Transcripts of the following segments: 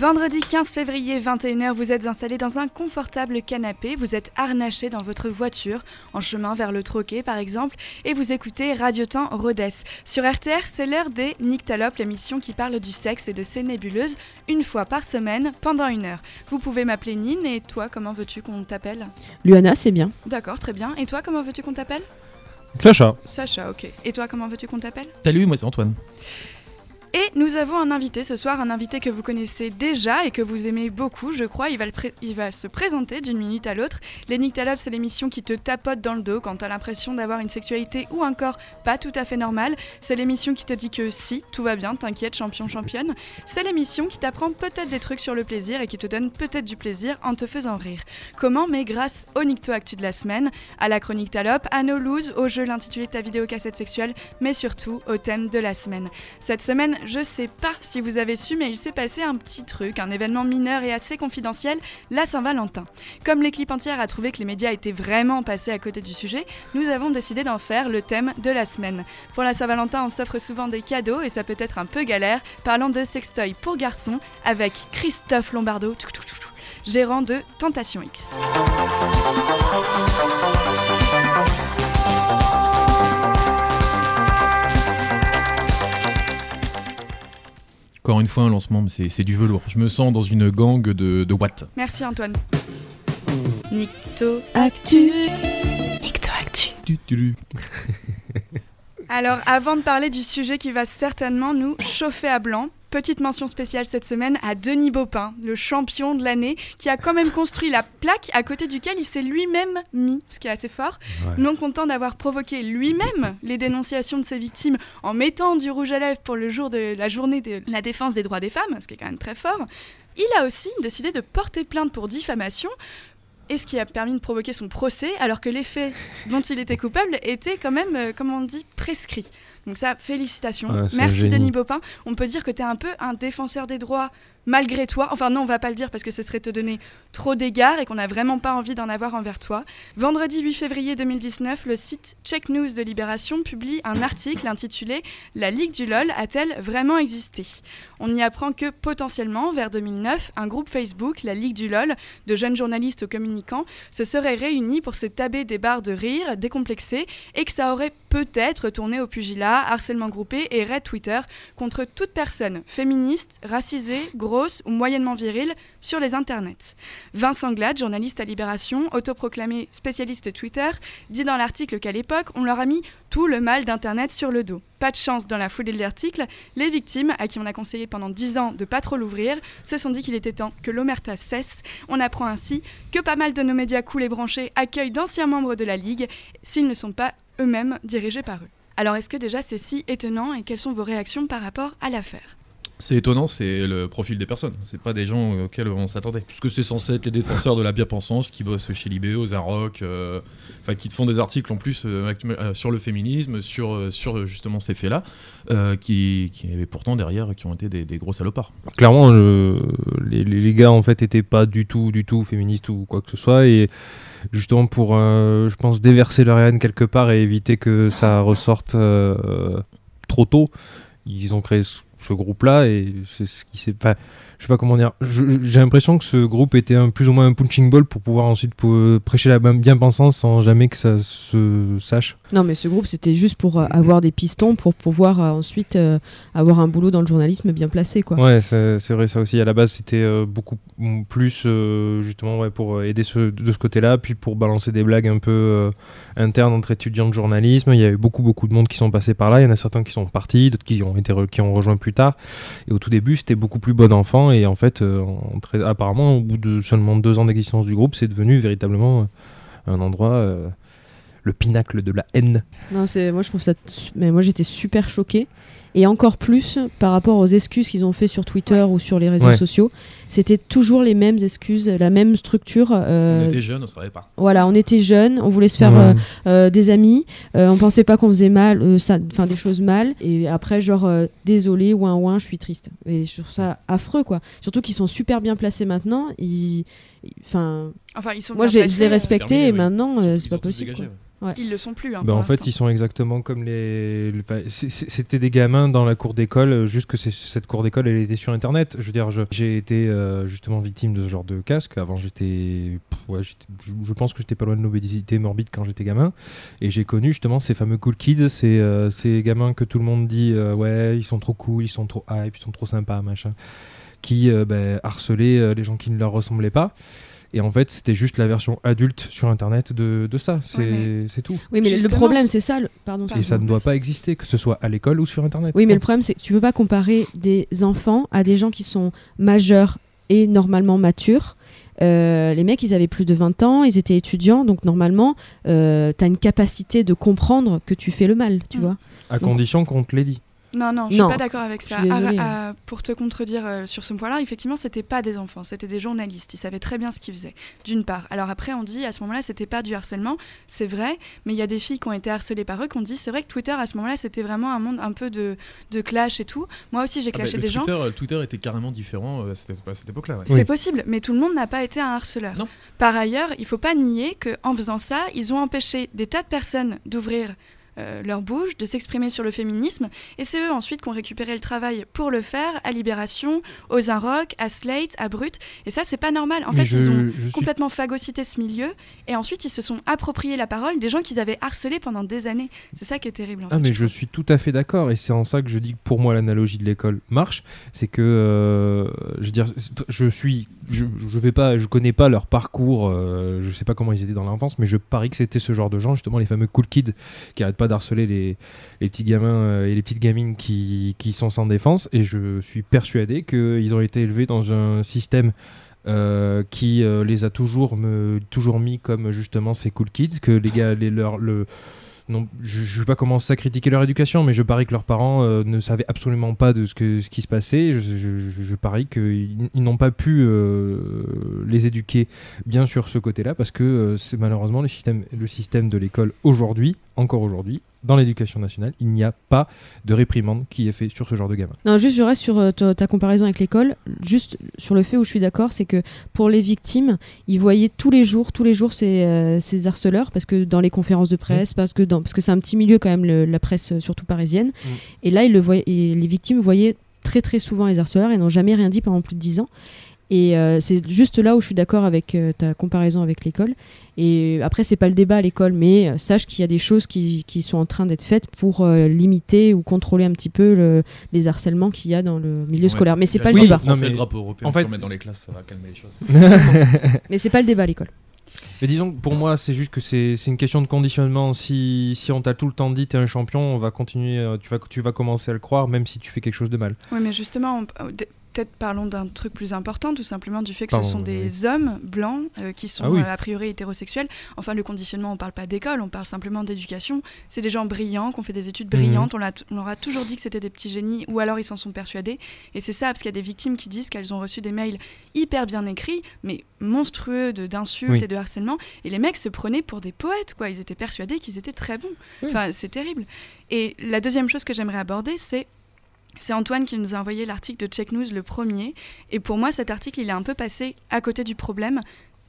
Vendredi 15 février 21h, vous êtes installé dans un confortable canapé, vous êtes harnaché dans votre voiture, en chemin vers le troquet par exemple, et vous écoutez Radio Temps Rhodes. Sur RTR, c'est l'heure des Nyctalopes, l'émission qui parle du sexe et de ses nébuleuses, une fois par semaine, pendant une heure. Vous pouvez m'appeler Nine, et toi, comment veux-tu qu'on t'appelle? Luana, c'est bien. D'accord, très bien. Et toi, comment veux-tu qu'on t'appelle? Sacha. Sacha, ok. Et toi, comment veux-tu qu'on t'appelle? Salut, moi c'est Antoine. Et nous avons un invité ce soir, un invité que vous connaissez déjà et que vous aimez beaucoup, je crois. Il va, se présenter d'une minute à l'autre. Les Nyctalopes, c'est l'émission qui te tapote dans le dos quand t'as l'impression d'avoir une sexualité ou un corps pas tout à fait normal. C'est l'émission qui te dit que si, tout va bien, t'inquiète, champion, championne. C'est l'émission qui t'apprend peut-être des trucs sur le plaisir et qui te donne peut-être du plaisir en te faisant rire. Comment? Mais grâce au Nycto Actu de la semaine, à la chronique Talope, à nos looses, au jeu l'intitulé ta vidéo cassette sexuelle, mais surtout au thème de la semaine. Cette semaine, je sais pas si vous avez su, mais il s'est passé un petit truc, un événement mineur et assez confidentiel, la Saint-Valentin. Comme l'équipe entière a trouvé que les médias étaient vraiment passés à côté du sujet, nous avons décidé d'en faire le thème de la semaine. Pour la Saint-Valentin, on s'offre souvent des cadeaux et ça peut être un peu galère. Parlons de sextoy pour garçons avec Christophe Lombardo, gérant de Tentation X. Encore une fois, un lancement, mais c'est c'est du velours. Je me sens dans une gang de, de watts. Merci Antoine. Nicto. Actu. Nicto Actu. Tu, tu, tu. Alors, avant de parler du sujet qui va certainement nous chauffer à blanc, petite mention spéciale cette semaine à Denis Baupin, le champion de l'année, qui a quand même construit la plaque à côté duquel il s'est lui-même mis, ce qui est assez fort. Non content d'avoir provoqué lui-même les dénonciations de ses victimes en mettant du rouge à lèvres pour le jour de la journée de la défense des droits des femmes, ce qui est quand même très fort, il a aussi décidé de porter plainte pour diffamation et ce qui a permis de provoquer son procès, alors que les faits dont il était coupable étaient quand même, euh, comment on dit, prescrits. Donc ça, félicitations. Ouais, Merci. Denis Baupin. On peut dire que tu es un peu un défenseur des droits malgré toi. Enfin non, on va pas le dire parce que ce serait te donner trop d'égards et qu'on n'a vraiment pas envie d'en avoir envers toi. Vendredi 8 février 2019, le site Check News de Libération publie un article intitulé La Ligue du LOL a-t-elle vraiment existé? On y apprend que potentiellement, vers 2009, un groupe Facebook, la Ligue du LOL, de jeunes journalistes aux communicants, se serait réuni pour se taber des barres de rire décomplexés et que ça aurait peut-être tourné au pugilat, harcèlement groupé et raid Twitter contre toute personne féministe, racisée, ou moyennement virile sur les internets. Vincent Glad, journaliste à Libération, autoproclamé spécialiste Twitter, dit dans l'article qu'à l'époque, on leur a mis tout le mal d'Internet sur le dos. Pas de chance dans la foulée de l'article, les victimes, à qui on a conseillé pendant 10 ans de pas trop l'ouvrir, se sont dit qu'il était temps que l'omerta cesse. On apprend ainsi que pas mal de nos médias cool et branchés accueillent d'anciens membres de la Ligue, s'ils ne sont pas eux-mêmes dirigés par eux. Alors est-ce que déjà c'est si étonnant et quelles sont vos réactions par rapport à l'affaire? C'est étonnant, c'est le profil des personnes. C'est pas des gens auxquels on s'attendait. Puisque c'est censé être les défenseurs de la bien-pensance qui bossent chez Libé, aux Aroc, euh, enfin qui te font des articles en plus euh, euh, sur le féminisme, sur, euh, sur justement ces faits-là, qui, qui avaient pourtant derrière, qui ont été des, gros salopards. Clairement, les, les- gars en fait étaient pas du tout, du tout féministes ou quoi que ce soit et justement pour, je pense, déverser leur haine quelque part et éviter que ça ressorte trop tôt, ils ont créé ce, groupe-là et c'est ce qui s'est. Enfin, je sais pas comment dire. J'ai l'impression que ce groupe était un, plus ou moins un punching ball pour pouvoir ensuite pou- prêcher la bien-pensance sans jamais que ça se sache. Non, mais ce groupe, c'était juste pour euh, avoir des pistons pour pouvoir euh, ensuite euh, avoir un boulot dans le journalisme bien placé, quoi. Ouais, c'est vrai ça aussi. À la base, c'était euh, beaucoup plus euh, justement ouais, pour euh, aider ce- de ce côté-là, puis pour balancer des blagues un peu euh, internes entre étudiants de journalisme. Il y a eu beaucoup beaucoup de monde qui sont passés par là. Il y en a certains qui sont partis, d'autres qui ont été qui ont rejoint plus tard. Et au tout début, c'était beaucoup plus bon enfant. Et en fait, euh, apparemment, au bout de seulement deux ans d'existence du groupe, c'est devenu véritablement euh, un endroit. euh, le pinacle de la haine. Moi mais moi j'étais super choquée et encore plus par rapport aux excuses qu'ils ont fait sur Twitter ou sur les réseaux Ouais. sociaux, c'était toujours les mêmes excuses, la même structure euh, On était jeunes, on savait pas. voilà, on était jeunes, on voulait se faire Ouais. euh, euh, des amis, euh, on pensait pas qu'on faisait mal, euh, enfin des choses mal, et après genre euh, désolé, ouin ouin, je suis triste. Et je trouve ça affreux quoi. Surtout qu'ils sont super bien placés maintenant. Ils, enfin, Enfin, ils sont moi je les- respectais terminé, et oui. maintenant euh, c'est pas possible. dégagé, quoi. Ouais. Ils le sont plus. Hein, Bah, pour en fait, ils sont exactement comme les. C'était des gamins dans la cour d'école, euh, juste que cette cour d'école, elle était sur Internet. Je veux dire, j'ai été euh, justement victime de ce genre de casque. Avant, j'étais. Ouais, je, je pense que j'étais pas loin de l'obésité morbide quand j'étais gamin. Et j'ai connu justement ces fameux cool kids, ces, euh, ces gamins que tout le monde dit, euh, ouais, ils sont trop cool, ils sont trop hype, ils sont trop sympas, machin. Qui euh, ben, harcelaient euh, les gens qui ne leur ressemblaient pas. Et en fait, c'était juste la version adulte sur Internet de, de ça. C'est Ouais, c'est tout. Oui, mais le problème, c'est ça. le- Pardon. Et ça ne doit pas exister, que ce soit à l'école ou sur Internet. Oui, mais le problème, c'est que tu peux pas comparer des enfants à des gens qui sont majeurs et normalement matures. Euh, les mecs, ils avaient plus de 20 ans, ils étaient étudiants, donc normalement, euh, tu as une capacité de comprendre que tu fais le mal, tu Mm. vois. À condition qu'on te l'ait dit. Non, non, je Non, suis pas d'accord avec je ça. Ah, ah, pour te contredire euh, sur ce point-là, effectivement, c'était pas des enfants, c'était des journalistes. Ils savaient très bien ce qu'ils faisaient, d'une part. Alors après, on dit à ce moment-là, c'était pas du harcèlement, c'est vrai, mais il y a des filles qui ont été harcelées par eux, qu'on dit, c'est vrai que Twitter, à ce moment-là, c'était vraiment un monde un peu de, de clash et tout. Moi aussi, j'ai Ah bah, clashé des gens. Twitter, euh, Twitter était carrément différent euh, à cette, époque-là. ouais. C'est Oui. possible, mais tout le monde n'a pas été un harceleur. Non. Par ailleurs, il faut pas nier qu'en faisant ça, ils ont empêché des tas de personnes d'ouvrir euh, leur bouche, de s'exprimer sur le féminisme, et c'est eux ensuite qui ont récupéré le travail pour le faire à Libération, aux Inrock, à Slate, à Brut, et ça c'est pas normal. En Mais fait, je- ils ont je suis- complètement phagocyté ce milieu, et ensuite ils se sont appropriés la parole des gens qu'ils avaient harcelés pendant des années. C'est ça qui est terrible. En Ah fait, mais je suis tout à fait d'accord et c'est en ça que je dis que pour moi l'analogie de l'école marche, c'est que euh, je veux dire je suis je, je vais pas je connais pas leur parcours, euh, je sais pas comment ils étaient dans l'enfance mais je parie que c'était ce genre de gens justement les fameux cool kids qui arrêtent pas d'harceler les, petits gamins euh, et les petites gamines qui, sont sans défense. Et je suis persuadé qu'ils ont été élevés dans un système euh, qui euh, les a toujours me toujours mis comme justement ces cool kids que les gars les le je ne vais pas commencer à critiquer leur éducation, mais je parie que leurs parents euh, ne savaient absolument pas de ce, qui se passait. Je, parie qu'ils ils n'ont pas pu euh, les éduquer bien sur ce côté-là, parce que euh, c'est malheureusement le système de l'école aujourd'hui, encore aujourd'hui, dans l'éducation nationale, il n'y a pas de réprimande qui est fait sur ce genre de gamin. Non, juste je reste sur euh, ta, ta comparaison avec l'école. Juste sur le fait où je suis d'accord, c'est que pour les victimes, ils voyaient tous les jours, tous les jours ces, euh, ces harceleurs, parce que dans les conférences de presse, parce que dans, parce que c'est un petit milieu quand même le- la presse, euh, surtout parisienne. Et là, ils le voyaient, et les victimes voyaient très très souvent les harceleurs et n'ont jamais rien dit pendant plus de 10 ans. Et euh, c'est juste là où je suis d'accord avec euh, ta comparaison avec l'école. Et après, c'est pas le débat à l'école, mais euh, sache qu'il y a des choses qui, qui sont en train d'être faites pour euh, limiter ou contrôler un petit peu le- les harcèlements qu'il y a dans le milieu Ouais, scolaire. Mais c'est pas le débat. Non, mais- le drapeau européen en fait- met dans les classes, ça va calmer les choses. Mais c'est pas le débat à l'école. Mais disons que pour moi, c'est juste que c'est une question de conditionnement. Si, si on t'a tout le temps dit t'es un champion, on va continuer, tu vas, tu vas commencer à le croire, même si tu fais quelque chose de mal. Oui, mais justement, on- peut-être parlons d'un truc plus important, tout simplement du fait que Pardon, ce sont oui. des hommes blancs euh, qui sont Ah oui. euh, a priori hétérosexuels. Enfin, le conditionnement, on parle pas d'école, on parle simplement d'éducation. C'est des gens brillants, qui ont fait des études Mhm. brillantes. On, leur a toujours dit que c'était des petits génies, ou alors ils s'en sont persuadés. Et c'est ça, parce qu'il y a des victimes qui disent qu'elles ont reçu des mails hyper bien écrits, mais monstrueux de- d'insultes Oui. et de harcèlement. Et les mecs se prenaient pour des poètes, quoi. Ils étaient persuadés qu'ils étaient très bons. Enfin, c'est terrible. Et la deuxième chose que j'aimerais aborder, c'est c'est Antoine qui nous a envoyé l'article de Check News le premier. Et pour moi, cet article, il est un peu passé à côté du problème.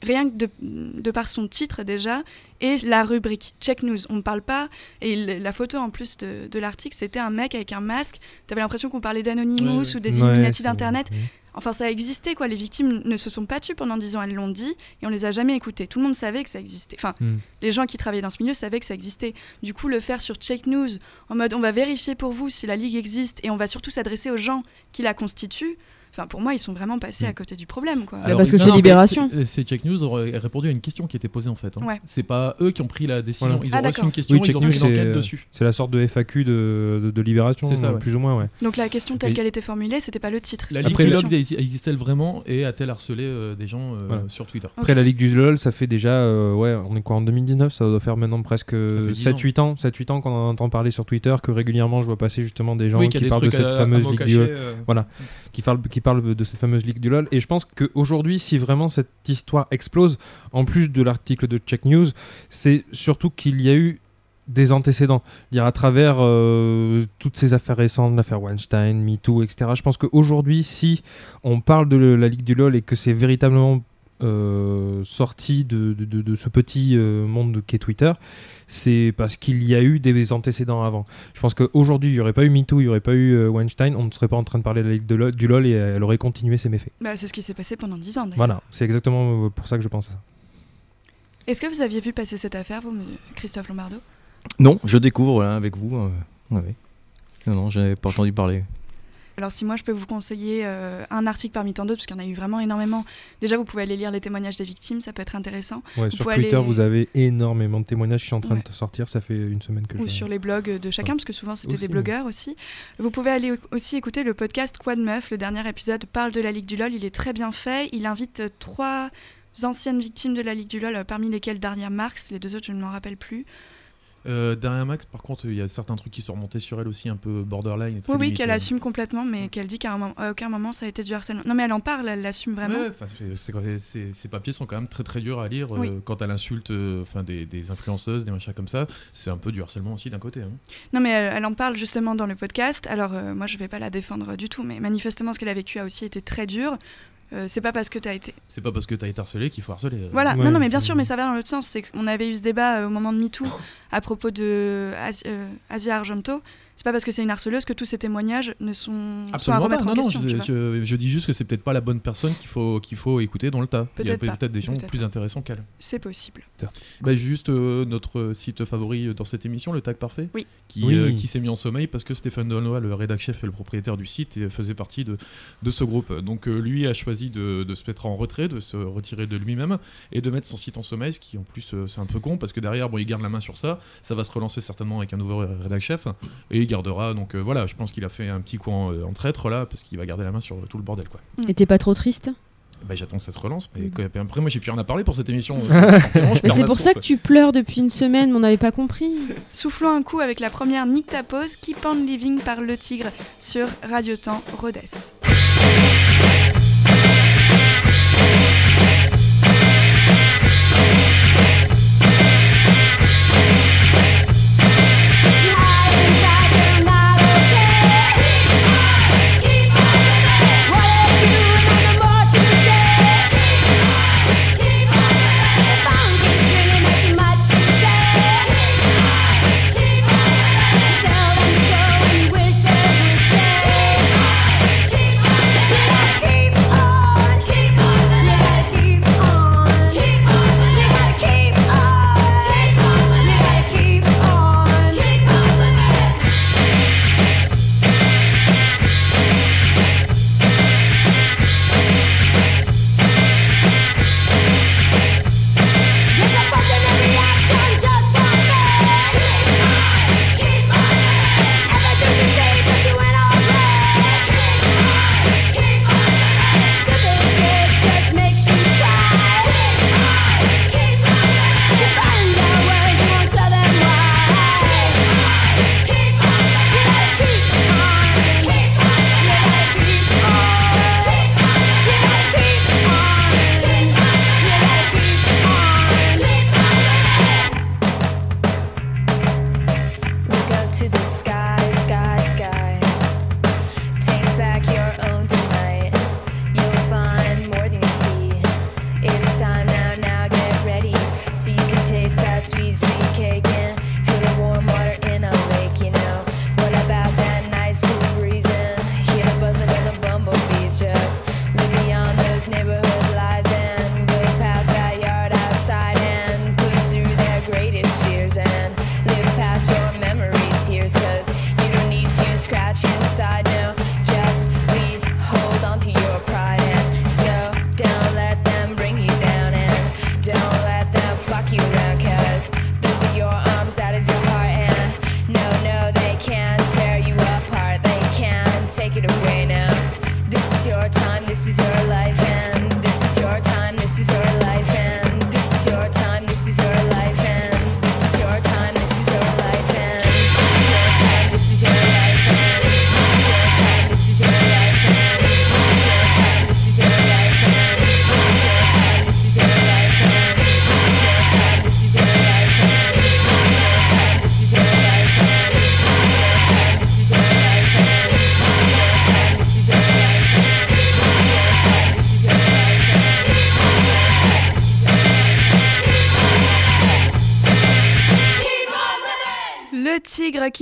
Rien que de, de par son titre déjà, et la rubrique Check News. On ne parle pas, et la photo en plus de, de l'article, c'était un mec avec un masque. Tu avais l'impression qu'on parlait d'Anonymous Ouais, ou des Ouais, Illuminati d'Internet. Enfin, ça existait, quoi. Les victimes ne se sont pas tues pendant 10 ans, elles l'ont dit, et on les a jamais écoutées. Tout le monde savait que ça existait. Enfin, Hmm. les gens qui travaillaient dans ce milieu savaient que ça existait. Du coup, le faire sur Check News, en mode on va vérifier pour vous si la ligue existe, et on va surtout s'adresser aux gens qui la constituent. Enfin, pour moi, ils sont vraiment passés à côté du problème, quoi. Alors, parce que c'est Libération. c'est- Check News aurait répondu à une question qui était posée en fait. hein. Ouais. C'est pas eux qui ont pris la décision. Voilà. Ils Ah, ont reçu d'accord. une question, Oui, ils Check ont News, fait une enquête dessus. C'est la sorte de FAQ de, de, de Libération, C'est ça, ouais. plus ou moins, ouais. Donc la question telle qu'elle était formulée, c'était pas le titre. La Ligue du. LOL existe-elle vraiment et a-t-elle harcelé euh, des gens euh, Voilà. sur Twitter? Après, la Ligue du LoL, ça fait déjà, euh, ouais, on est quoi en 2019 Ça doit faire maintenant presque fait 10 7-8 ans, 7-8 ans qu'on en entend parler sur Twitter, que régulièrement je vois passer justement des gens qui parlent de cette fameuse Ligue du LoL. Voilà, qui parle de cette fameuse ligue du LoL. Et je pense qu'aujourd'hui, si vraiment cette histoire explose, en plus de l'article de Check News, c'est surtout qu'il y a eu des antécédents. Dire à travers euh, toutes ces affaires récentes, l'affaire Weinstein, MeToo, etc. Je pense qu'aujourd'hui, si on parle de la ligue du LoL et que c'est véritablement euh, sortis de, de- de- de ce petit euh, monde qu'est Twitter, c'est parce qu'il y a eu des antécédents avant. Je pense qu'aujourd'hui, il n'y aurait pas eu MeToo, il n'y aurait pas eu euh, Weinstein, on ne serait pas en train de parler de la Ligue de LOL- du LOL et elle aurait continué ses méfaits. Bah, c'est ce qui s'est passé pendant 10 ans. Voilà, c'est exactement pour ça que je pense à ça. Est-ce que vous aviez vu passer cette affaire, vous, Christophe Lombardo? Non, je découvre là, avec vous. euh, ouais. Non, non, j'avais pas entendu parler. Alors si moi je peux vous conseiller euh, un article parmi tant d'autres, parce qu'il y en a eu vraiment énormément, déjà vous pouvez aller lire les témoignages des victimes, ça peut être intéressant, Ouais, sur Twitter, aller- vous avez énormément de témoignages. Qui sont en train Ouais. de sortir, ça fait une semaine que ou je... sur les blogs de chacun, parce que souvent c'était des blogueurs aussi. Vous pouvez aller aussi écouter le podcast Quad Meuf, le dernier épisode parle de la Ligue du LOL, il est très bien fait, il invite euh, trois anciennes victimes de la Ligue du LOL, euh, parmi lesquelles Daria Marx, les deux autres je ne m'en rappelle plus. Euh, derrière Max, par contre, il y a certains trucs qui sont remontés sur elle aussi, un peu borderline. et très Oui, oui, qu'elle euh. assume complètement, mais qu'elle dit qu'à aucun moment ça a été du harcèlement. Non mais elle en parle, elle l'assume vraiment. Ouais, ces papiers sont quand même très très durs à lire. euh, quand elle insulte enfin, des, des influenceuses, des machins comme ça, c'est un peu du harcèlement aussi d'un côté. hein. Non, mais elle, elle en parle justement dans le podcast. Alors, euh, moi, je vais pas la défendre du tout, mais manifestement, ce qu'elle a vécu a aussi été très dur. Euh, c'est pas parce que tu as été. C'est pas parce que t'as été harcelé qu'il faut harceler. euh. Voilà, Ouais, non, non, mais bien sûr, mais ça va dans l'autre sens. C'est qu'on avait eu ce débat euh, au moment de MeToo à propos de Asi- euh, Asia Argento. C'est pas parce que c'est une harceleuse que tous ces témoignages ne sont, sont à Absolument pas. remettre Non, en non, question. je, vois. je- je dis juste que c'est peut-être pas la bonne personne qu'il faut, qu'il faut écouter dans le tas. Il y a Peut-être pas, des gens plus intéressants qu'elle. C'est possible. Bah, juste euh, notre site favori dans cette émission, le Tag Parfait, Oui. qui, Oui. euh, qui s'est mis en sommeil parce que Stéphane Donois, le rédac chef et le propriétaire du site, et faisait partie de, de ce groupe. Donc euh, lui a choisi de, de se mettre en retrait, de se retirer de lui-même et de mettre son site en sommeil, ce qui en plus euh, c'est un peu con parce que derrière, bon, il garde la main sur ça, ça va se relancer certainement avec un nouveau rédac chef et il gardera. Donc euh, voilà, je pense qu'il a fait un petit coup en, en traître là parce qu'il va garder la main sur tout le bordel quoi. Et t'es pas trop triste? Bah, j'attends que ça se relance, mais quand- après moi j'ai plus rien à parler pour cette émission. C'est pour ça que tu pleures depuis une semaine, mais on n'avait pas compris. Soufflons un coup avec la première Nick Tapos, Keep on Living par Le Tigre sur Radio Temps Rhodes.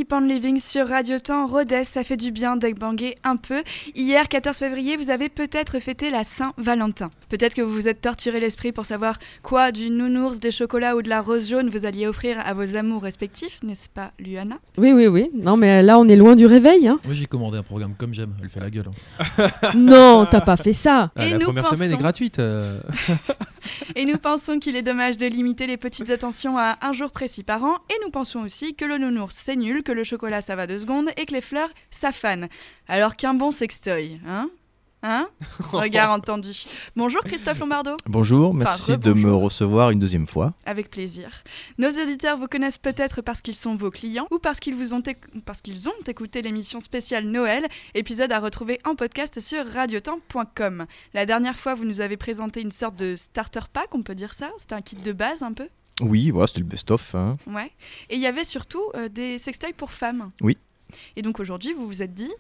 Keep sur Radio Temps, Rodez, ça fait du bien d'egbanger un peu. Hier, 14 février, vous avez peut-être fêté la Saint-Valentin. Peut-être que vous vous êtes torturé l'esprit pour savoir quoi du nounours, des chocolats ou de la rose jaune vous alliez offrir à vos amours respectifs, n'est-ce pas, Luana? Oui, oui, oui. Non, mais là, on est loin du réveil. Hein. Moi j'ai commandé un programme comme j'aime, elle fait la gueule. hein. non, t'as pas fait ça. Ah, Et la nous première semaine est pensons- gratuite. euh. Et nous pensons qu'il est dommage de limiter les petites attentions à un jour précis par an. Et nous pensons aussi que le nounours c'est nul, que le chocolat ça va deux secondes et que les fleurs ça fan. Alors qu'un bon sextoy, hein? Hein Regard entendu. Bonjour Christophe Lombardo. Bonjour, Enfin, merci de me recevoir une deuxième fois. Avec plaisir. Nos auditeurs vous connaissent peut-être parce qu'ils sont vos clients ou parce qu'ils vous ont, éc- parce qu'ils ont écouté l'émission spéciale Noël, épisode à retrouver en podcast sur radiotemps.com. La dernière fois, vous nous avez présenté une sorte de starter pack, on peut dire ça? C'était un kit de base un peu? Oui, voilà, c'était le best-of. hein. Ouais. Et il y avait surtout euh, des sextoys pour femmes. Oui. Et donc aujourd'hui, vous vous êtes dit,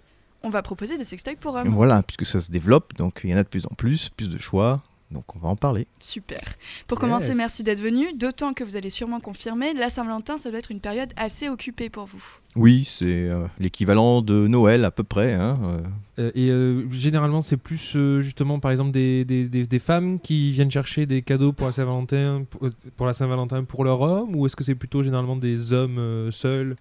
on va proposer des sextoys pour hommes. Voilà, puisque ça se développe, donc il y en a de plus en plus, plus de choix, donc on va en parler. Super. Pour commencer, merci d'être venu. D'autant que vous allez sûrement confirmer, la Saint-Valentin, ça doit être une période assez occupée pour vous. Oui, c'est euh, l'équivalent de Noël à peu près. hein, euh. Euh, et euh, généralement, c'est plus euh, justement, par exemple, des, des, des- des femmes qui viennent chercher des cadeaux pour la Saint-Valentin, pour, pour la Saint-Valentin pour leur homme, ou est-ce que c'est plutôt généralement des hommes euh, seuls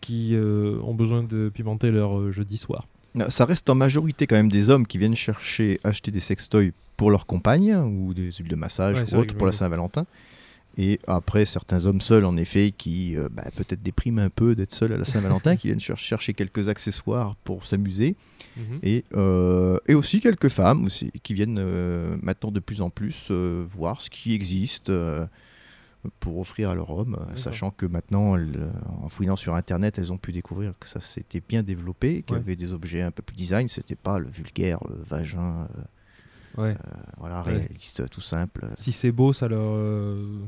qui euh, ont besoin de pimenter leur euh, jeudi soir? Ça reste en majorité quand même des hommes qui viennent chercher, acheter des sextoys pour leur compagne ou des huiles de massage Ouais, ou autres pour la Saint-Valentin. Et après, certains hommes seuls, en effet, qui euh, bah, peut-être dépriment un peu d'être seuls à la Saint-Valentin, qui viennent cher- chercher quelques accessoires pour s'amuser. Mhm. Et, euh, et aussi quelques femmes aussi, qui viennent euh, maintenant de plus en plus voir ce qui existe pour offrir à leur homme, euh, sachant que maintenant, elles, euh, en fouillant sur Internet, elles ont pu découvrir que ça s'était bien développé, qu'il y Ouais. avait des objets un peu plus design, c'était pas le vulgaire euh, vagin, euh, Ouais. voilà, Ouais. réaliste, tout simple. Si c'est beau, ça leur. euh,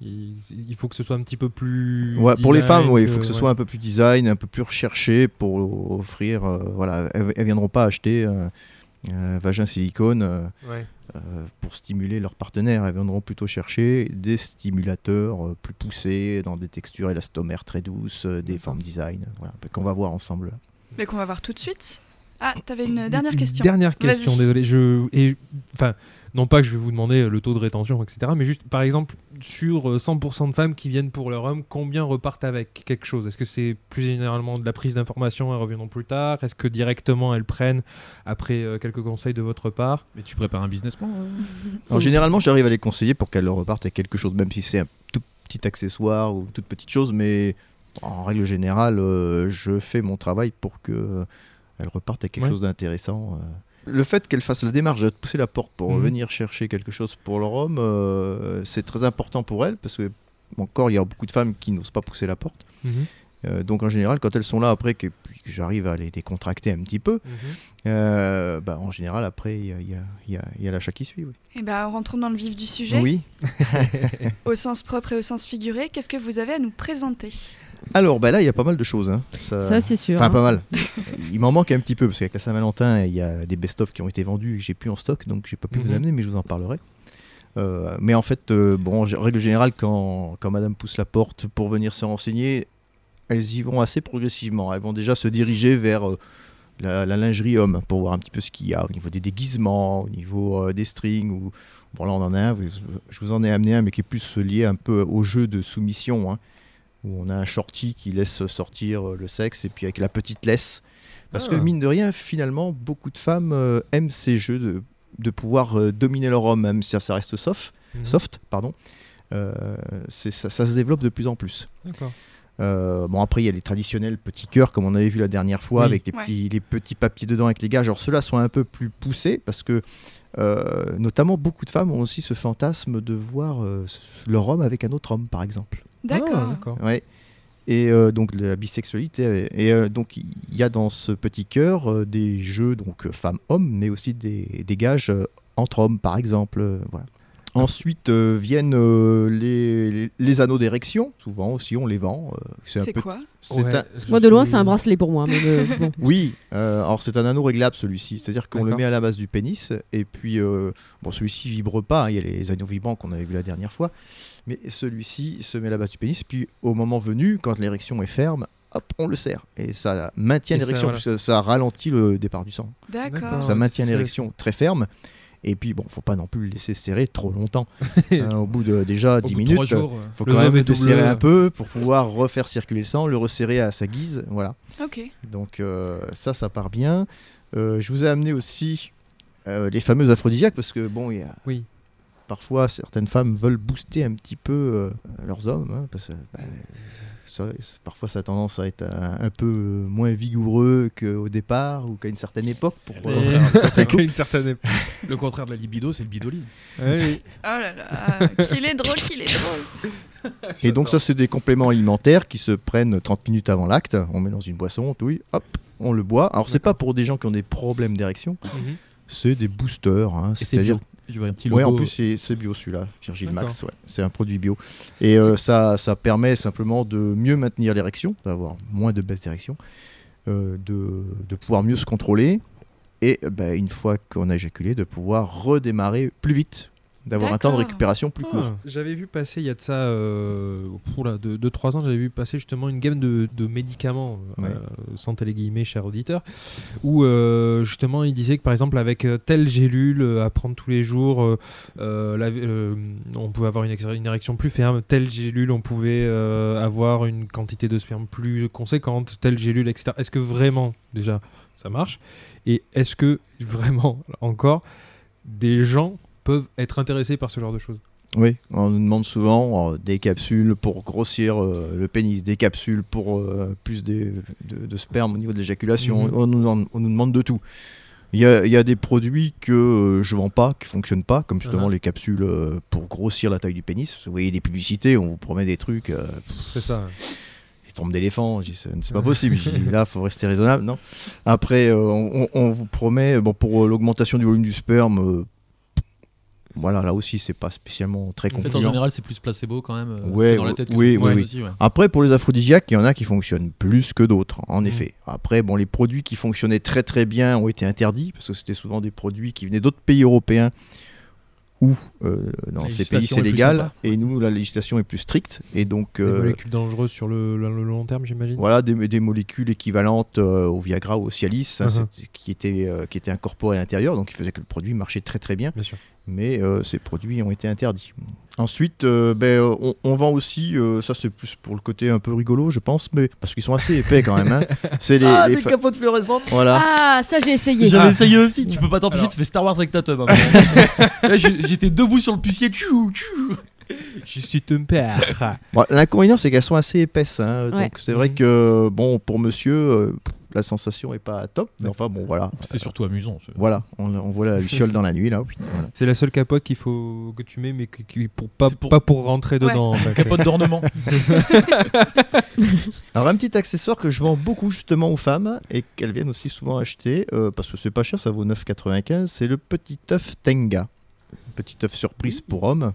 il, faut que ce soit un petit peu plus. Ouais, pour les femmes, oui, il faut que ce soit un peu plus design, un peu plus recherché pour offrir. euh, voilà, elles, elles viendront pas acheter euh, un vagin silicone. euh, Ouais. Euh, pour stimuler leurs partenaires. Elles viendront plutôt chercher des stimulateurs euh, plus poussés, dans des textures élastomères très douces, euh, des formes design, voilà, qu'on va voir ensemble. Mais qu'on va voir tout de suite. Ah, t'avais une dernière question. Dernière question, désolé. Je, et, enfin, non pas que je vais vous demander le taux de rétention, etc. Mais juste, par exemple, sur euh, 100% de femmes qui viennent pour leur homme, combien repartent avec quelque chose? Est-ce que c'est plus généralement de la prise d'information, elles reviendront plus tard? Est-ce que directement elles prennent après euh, quelques conseils de votre part? Mais tu prépares un business plan euh Alors, généralement, j'arrive à les conseiller pour qu'elles repartent avec quelque chose, même si c'est un tout petit accessoire ou toute petite chose, mais en règle générale, euh, je fais mon travail pour que euh, elles repartent avec quelque Ouais. chose d'intéressant. euh. Le fait qu'elles fassent la démarche de pousser la porte pour Mhm. venir chercher quelque chose pour leur homme, euh, c'est très important pour elles, parce que encore, il y a beaucoup de femmes qui n'osent pas pousser la porte. Euh, donc en général, quand elles sont là après que, puis que j'arrive à les décontracter un petit peu, euh, bah, en général après il y a, il y a- il y a- il y a l'achat qui suit. Oui. Eh ben, rentrons dans le vif du sujet. oui. Au sens propre et au sens figuré, qu'est-ce que vous avez à nous présenter? Alors bah là il y a pas mal de choses. hein. Ça, Ça, c'est sûr. Enfin hein. pas mal. il m'en manque un petit peu parce qu'avec la Saint-Valentin il y a des best-of qui ont été vendus et que j'ai plus en stock donc j'ai pas pu vous Mhm. amener mais je vous en parlerai. Euh, mais en fait, euh, bon, en règle générale, quand, quand madame pousse la porte pour venir se renseigner, elles y vont assez progressivement. Elles vont déjà se diriger vers euh, la, la lingerie homme pour voir un petit peu ce qu'il y a au niveau des déguisements, au niveau des strings. Ou... Bon, là, on en a un, je vous en ai amené un, mais qui est plus lié un peu au jeu de soumission, hein, où on a un shorty qui laisse sortir euh, le sexe et puis avec la petite laisse. Parce que Ah. mine de rien, finalement, beaucoup de femmes euh, aiment ces jeux de, de pouvoir euh, dominer leur homme, même si ça reste soft Mhm. soft, pardon. Euh, c'est- ça, ça se développe de plus en plus. Euh, bon après il y a les traditionnels petits cœurs comme on avait vu la dernière fois Oui. avec les Ouais. petits, les petits papiers dedans avec les gages. Alors ceux-là sont un peu plus poussés parce que euh, notamment beaucoup de femmes ont aussi ce fantasme de voir euh, leur homme avec un autre homme par exemple. D'accord. Ah, d'accord. Ouais. Et euh, donc la bisexualité. Et euh, donc il y a dans ce petit cœur euh, des jeux donc euh, femmes-hommes, mais aussi des, des gages euh, entre hommes par exemple. euh, voilà. Ensuite euh, viennent euh, les, les, les anneaux d'érection. Souvent aussi on les vend. euh, c'est peu. quoi c'est Ouais, un- je Moi, de loin, c'est un bracelet pour moi. Mais le- bon. Oui, euh, alors c'est un anneau réglable celui-ci, c'est-à-dire qu'on le met à la base du pénis et puis euh, bon celui-ci vibre pas, hein, il y a les anneaux vibrants qu'on avait vu la dernière fois, mais celui-ci se met à la base du pénis puis au moment venu, quand l'érection est ferme, hop, on le serre. Et ça maintient l'érection, voilà. ça ralentit le départ du sang. D'accord. Ça maintient l'érection très ferme. Et puis, bon, faut pas non plus le laisser serrer trop longtemps. Hein, au bout de déjà Au 10 bout de minutes, trois jours, faut quand même le desserrer un peu pour pouvoir refaire circuler le sang, le resserrer à sa guise. Voilà. Ok. Donc euh, ça, ça part bien. Euh, je vous ai amené aussi euh, les fameux aphrodisiaques parce que bon, il y a Oui. Parfois certaines femmes veulent booster un petit peu euh, leurs hommes hein, parce que bah, ça- parfois ça a tendance à être un, un peu moins vigoureux qu'au départ ou qu'à une certaine époque. Pour, Le euh, contraire, Avec une certaine époque. le contraire de la libido, c'est le bidoline. Ouais, Oh là là, qu'il est drôle, qu'il est drôle. Et donc ça, c'est des compléments alimentaires qui se prennent 30 minutes avant l'acte. On met dans une boisson, on touille, hop, on le boit. Alors c'est pas pour des gens qui ont des problèmes d'érection, Mhm. c'est des boosters. hein, c'est-à-dire. Je vois un petit Ouais, en plus c'est bio celui-là, Virgil. Max, ouais. c'est un produit bio. Et euh, ça, ça permet simplement de mieux maintenir l'érection, d'avoir moins de baisse d'érection, euh, de, de pouvoir mieux se contrôler, et euh, bah, une fois qu'on a éjaculé, de pouvoir redémarrer plus vite, d'avoir un temps de récupération plus court. Ah, j'avais vu passer il y a de ça, euh, oula, de 2-3 ans, j'avais vu passer justement une gamme de, de médicaments, euh, sans les guillemets, cher auditeur, où euh, justement il disait que par exemple avec euh, telle gélule euh, à prendre tous les jours, euh, euh, la- euh, on pouvait avoir une, une érection plus ferme, telle gélule on pouvait euh, avoir une quantité de sperme plus conséquente, telle gélule, etc. Est-ce que vraiment déjà ça marche? Et est-ce que vraiment encore des gens peuvent être intéressés par ce genre de choses Oui, on nous demande souvent euh, des capsules pour grossir euh, le pénis, des capsules pour euh, plus de, de- de sperme au niveau de l'éjaculation. Mhm. on, nous, demande- on nous demande de tout. Il y a, il y a des produits que je vends pas, qui fonctionnent pas, comme justement Uh-huh. les capsules pour grossir la taille du pénis. Vous voyez des publicités, on vous promet des trucs, C'est ça. des trompes d'éléphant. C'est pas possible. Là, faut rester raisonnable, non? Après, euh, on, on- on vous promet, bon, pour euh, l'augmentation du volume du sperme. euh, voilà, là aussi, c'est pas spécialement très En fait, en général, c'est plus placebo quand même. euh, Ouais, c'est dans la tête que oui, oui, oui. aussi, ouais. Après, pour les aphrodisiaques, il y en a qui fonctionnent plus que d'autres, en Mhm. effet. Après, bon, les produits qui fonctionnaient très très bien ont été interdits, parce que c'était souvent des produits qui venaient d'autres pays européens où euh, dans ces pays c'est légal, et nous, la législation est plus stricte. Et donc, Des euh, molécules dangereuses sur le, le- le long terme, j'imagine. voilà, des, des molécules équivalentes euh, au Viagra ou au Cialis, hein, c'est- qui, étaient, euh, qui étaient incorporées à l'intérieur, donc qui faisait que le produit marchait très très bien. Bien sûr. Mais euh, ces produits ont été interdits. Ensuite, euh, ben, euh, on, on vend aussi, euh, ça c'est plus pour le côté un peu rigolo, je pense, mais parce qu'ils sont assez épais quand même. hein. C'est les, Ah, les des fa- capotes fluorescentes Voilà. Ah, ça j'ai essayé. J'avais Ah. essayé aussi, tu peux pas t'empêcher, Alors. tu fais Star Wars avec ta tub. hein, Là, J'étais debout sur le pucier, tchou, tchou. Je suis ton père. Bon, L'inconvénient, c'est qu'elles sont assez épaisses. hein. Ouais. Donc c'est vrai Mhm. que, bon, pour monsieur, euh, la sensation est pas top, mais enfin bon, voilà. C'est surtout amusant. Voilà, on, on voit la luciole dans la nuit, là. Voilà. C'est la seule capote qu'il faut que tu mets, mais qui, qui- pour pas, C'est pour- pas pour rentrer Ouais. dedans. Capote d'ornement. Alors un petit accessoire que je vends beaucoup justement aux femmes et qu'elles viennent aussi souvent acheter euh, parce que c'est pas cher, ça vaut 9,95. C'est le petit œuf Tenga, petit œuf surprise pour homme.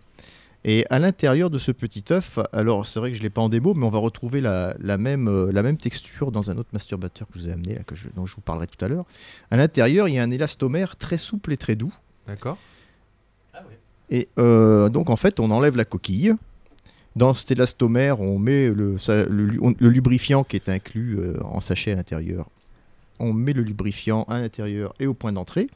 Et à l'intérieur de ce petit œuf, alors c'est vrai que je l'ai pas en démo, mais on va retrouver la, la même, euh, la même texture dans un autre masturbateur que je vous ai amené, là, que je- dont je vous parlerai tout à l'heure. À l'intérieur, il y a un élastomère très souple et très doux. D'accord. Et euh, donc en fait, on enlève la coquille. Dans cet élastomère, on met le, ça- le lu- on- le lubrifiant qui est inclus euh, en sachet à l'intérieur. On met le lubrifiant à l'intérieur et au point d'entrée.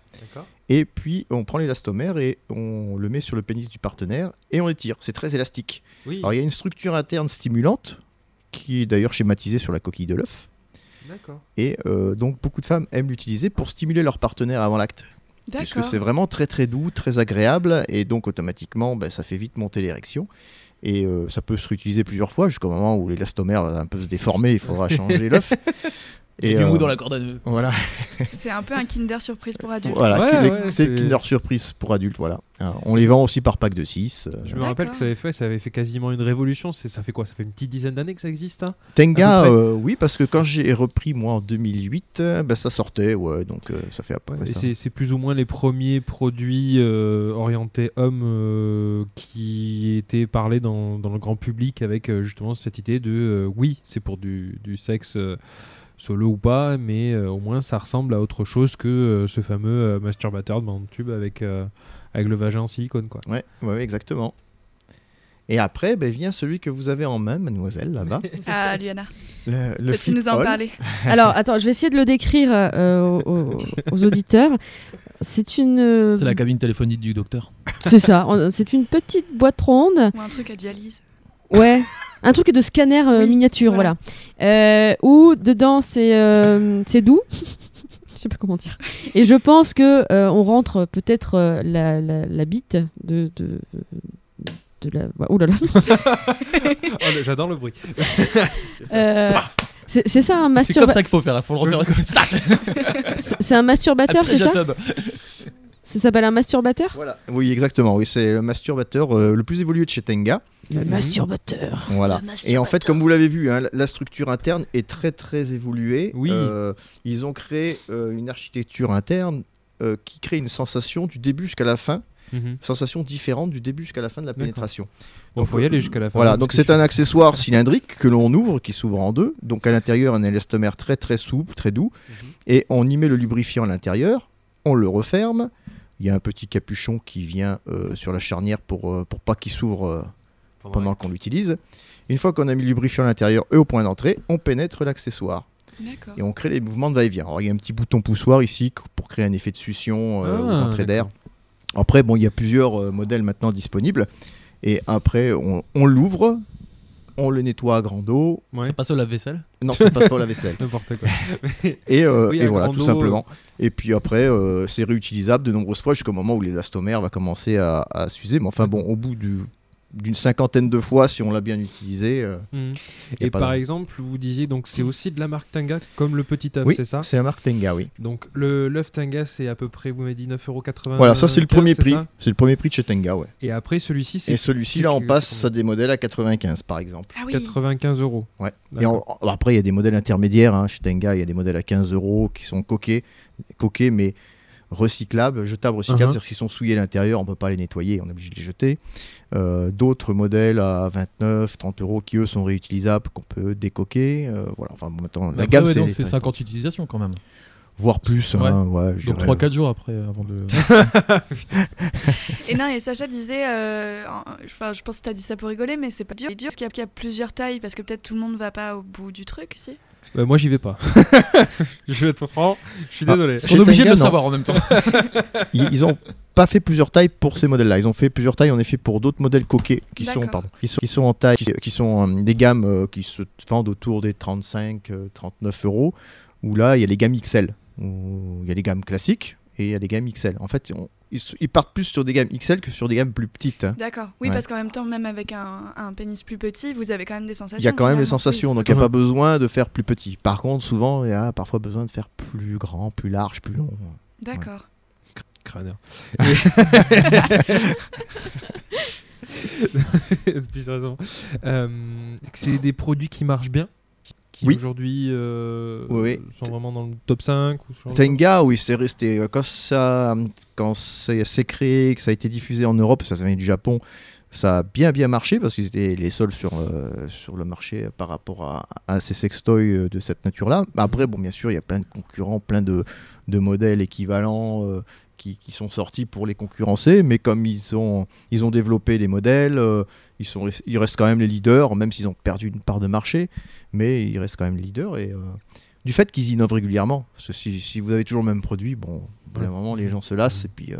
Et puis on prend l'élastomère et on le met sur le pénis du partenaire et on l'étire. C'est très élastique. Oui. Alors il y a une structure interne stimulante qui est d'ailleurs schématisée sur la coquille de l'œuf. Et euh, donc beaucoup de femmes aiment l'utiliser pour stimuler leur partenaire avant l'acte puisque c'est vraiment très très doux, très agréable, et donc automatiquement, ben, ça fait vite monter l'érection. Et euh, ça peut se réutiliser plusieurs fois jusqu'au moment où l'élastomère va un peu se déformer, il faudra changer l'œuf. Et du euh, mou dans la corde à nœud. Voilà, C'est un peu un Kinder surprise pour adultes. voilà Ouais, c'est Kinder Surprise pour adultes. Voilà. Alors, on les vend aussi par pack de 6. Je me rappelle que ça avait fait, ça avait fait quasiment une révolution. C'est, ça fait quoi? Ça fait une petite dizaine d'années que ça existe, hein? Tenga, euh, oui, parce que quand j'ai repris moi en 2008, euh, ben, ça sortait, ouais, donc euh, ça fait Ouais, c'est, c'est plus ou moins les premiers produits euh, orientés hommes euh, qui étaient parlés dans, dans le grand public avec euh, justement cette idée de euh, oui, c'est pour du, du sexe euh, solo ou pas, mais euh, au moins ça ressemble à autre chose que euh, ce fameux euh, masturbateur de bande tube avec, euh, avec le vagin en silicone. Quoi. Ouais, ouais, exactement. Et après, ben, vient celui que vous avez en main, mademoiselle, là-bas. Ah, Luana, le, le peux-tu nous en parler? Alors, attends, je vais essayer de le décrire euh, aux, aux- auditeurs. C'est une. C'est la cabine téléphonique du docteur. C'est ça. C'est une petite boîte ronde. Ou un truc à dialyse Ouais. Un truc de scanner euh, Oui, miniature, voilà. voilà. Euh, où dedans c'est euh, c'est doux. Je sais pas comment dire. Et je pense que euh, on rentre peut-être euh, la, la, la bite de de, de la. Ouh là là. Oh, le- J'adore le bruit. Euh, c'est c'est ça un C'est comme masturbateur. ça qu'il faut faire, il faut le refaire C'est un masturbateur, c'est ça. Ça s'appelle un masturbateur Voilà. Oui, exactement. Oui, c'est le masturbateur euh, le plus évolué de chez Tenga. Le masturbateur. Voilà. Le Et en fait, comme vous l'avez vu, hein, la- structure interne est très très évoluée. Oui. Euh, ils ont créé euh, une architecture interne euh, qui crée une sensation du début jusqu'à la fin, Mhm. sensation différente du début jusqu'à la fin de la pénétration. Bon, faut y aller jusqu'à la fin. Voilà, donc c'est un accessoire cylindrique que l'on ouvre, qui s'ouvre en deux. Donc à l'intérieur, un élastomère très très souple, très doux. Mhm. Et on y met le lubrifiant à l'intérieur, on le referme. Il y a un petit capuchon qui vient euh, sur la charnière pour, euh, pour pas qu'il s'ouvre euh, pendant qu'on l'utilise. Une fois qu'on a mis le lubrifiant à l'intérieur et au point d'entrée, on pénètre l'accessoire. Et on crée les mouvements de va-et-vient. Alors il y a un petit bouton poussoir ici pour créer un effet de succion euh, ou Ah, d'entrée d'air. Après, bon, il y a plusieurs euh, modèles maintenant disponibles. Et après, on, on l'ouvre, on le nettoie à grande eau. Ouais. Ça passe au lave-vaisselle Non, ça passe pas la vaisselle. N'importe quoi. Et, euh, Oui, et à voilà, tout eau, simplement. Et puis après, euh, c'est réutilisable de nombreuses fois jusqu'au moment où l'élastomère va commencer à, à s'user. Mais enfin, bon, au bout du- d'une cinquantaine de fois, si on l'a bien utilisé. euh, a Et par de- exemple, vous disiez donc c'est aussi de la marque Tanga comme le petit œuf, oui, c'est ça c'est un marque Tenga, oui. Donc le l'œuf Tanga c'est à peu près vous m'avez dit 9,95€. Voilà, ça c'est le premier prix. C'est le premier prix de chez Tenga, ouais. Et après celui-ci c'est Et celui-ci, là, on passe à des modèles à 95, par exemple. Ah oui. 95 euros. Ouais. Et après, il y a des modèles intermédiaires. hein. Chez Tenga, il y a des modèles à 15 euros qui sont coqués, coqués mais recyclables, jetables, recyclables. Uh-huh. C'est-à-dire qu'ils sont souillés à l'intérieur, on peut pas les nettoyer, on est obligé de les jeter. Euh, D'autres modèles à 29, 30 euros qui, eux, sont réutilisables, qu'on peut décoquer. Euh, voilà. Enfin, bon, maintenant, la Après, gamme, ouais, c'est c'est tarifs. 50 utilisations quand même. Voire plus. hein, ouais, Donc dirais. 3-4 jours après avant de. Et non, et Sacha disait, euh, en- enfin, je pense que t'as dit ça pour rigoler, mais c'est pas dur. C'est dur parce qu'il y, a- qu'il y a plusieurs tailles, parce que peut-être tout le monde va pas au bout du truc, si. Euh, moi j'y vais pas. je vais être franc, je suis Ah, désolé. Qu'on est obligé de le non. savoir en même temps. Ils, ils ont pas fait plusieurs tailles pour ces modèles-là. Ils ont fait plusieurs tailles en effet pour d'autres modèles coquets qui sont, pardon, qui sont, qui sont en taille, qui, qui sont euh, des gammes euh, qui se vendent autour des 35, euh, 39 euros. Où là, il y a les gammes XL. Où il y a les gammes classiques et il y a les gammes XL. En fait, on- ils, partent plus sur des gammes XL que sur des gammes plus petites. hein. D'accord. Oui, Ouais. parce qu'en même temps, même avec un, un pénis plus petit, vous avez quand même des sensations. Il y a quand même les finalement. sensations, Oui. donc il n'y a pas besoin de faire plus petit. Par contre, souvent, il y a parfois besoin de faire plus grand, plus large, plus long. D'accord. Crâneur. Depuis raison. Euh, c'est des produits qui marchent bien? Qui Oui. aujourd'hui euh, Oui, oui. sont vraiment dans le top 5 ou ce genre de Tenga, oui, c'est resté. euh, Quand ça, quand c'est c'est créé, que ça a été diffusé en Europe, ça, ça vient du Japon, ça a bien bien marché parce qu'ils étaient les seuls sur, euh, sur le marché par rapport à, à ces sextoys de cette nature-là. Après, bon, bien sûr, il y a plein de concurrents, plein de, de modèles équivalents. euh, qui, qui sont sortis pour les concurrencer, mais comme ils ont, ils ont développé les modèles, ils, sont, ils restent quand même les leaders, même s'ils ont perdu une part de marché, mais ils restent quand même les leaders. Et, euh, du fait qu'ils innovent régulièrement. Parce que si, si vous avez toujours le même produit, bon, d'un Ouais. moment, les gens se lassent et puis euh,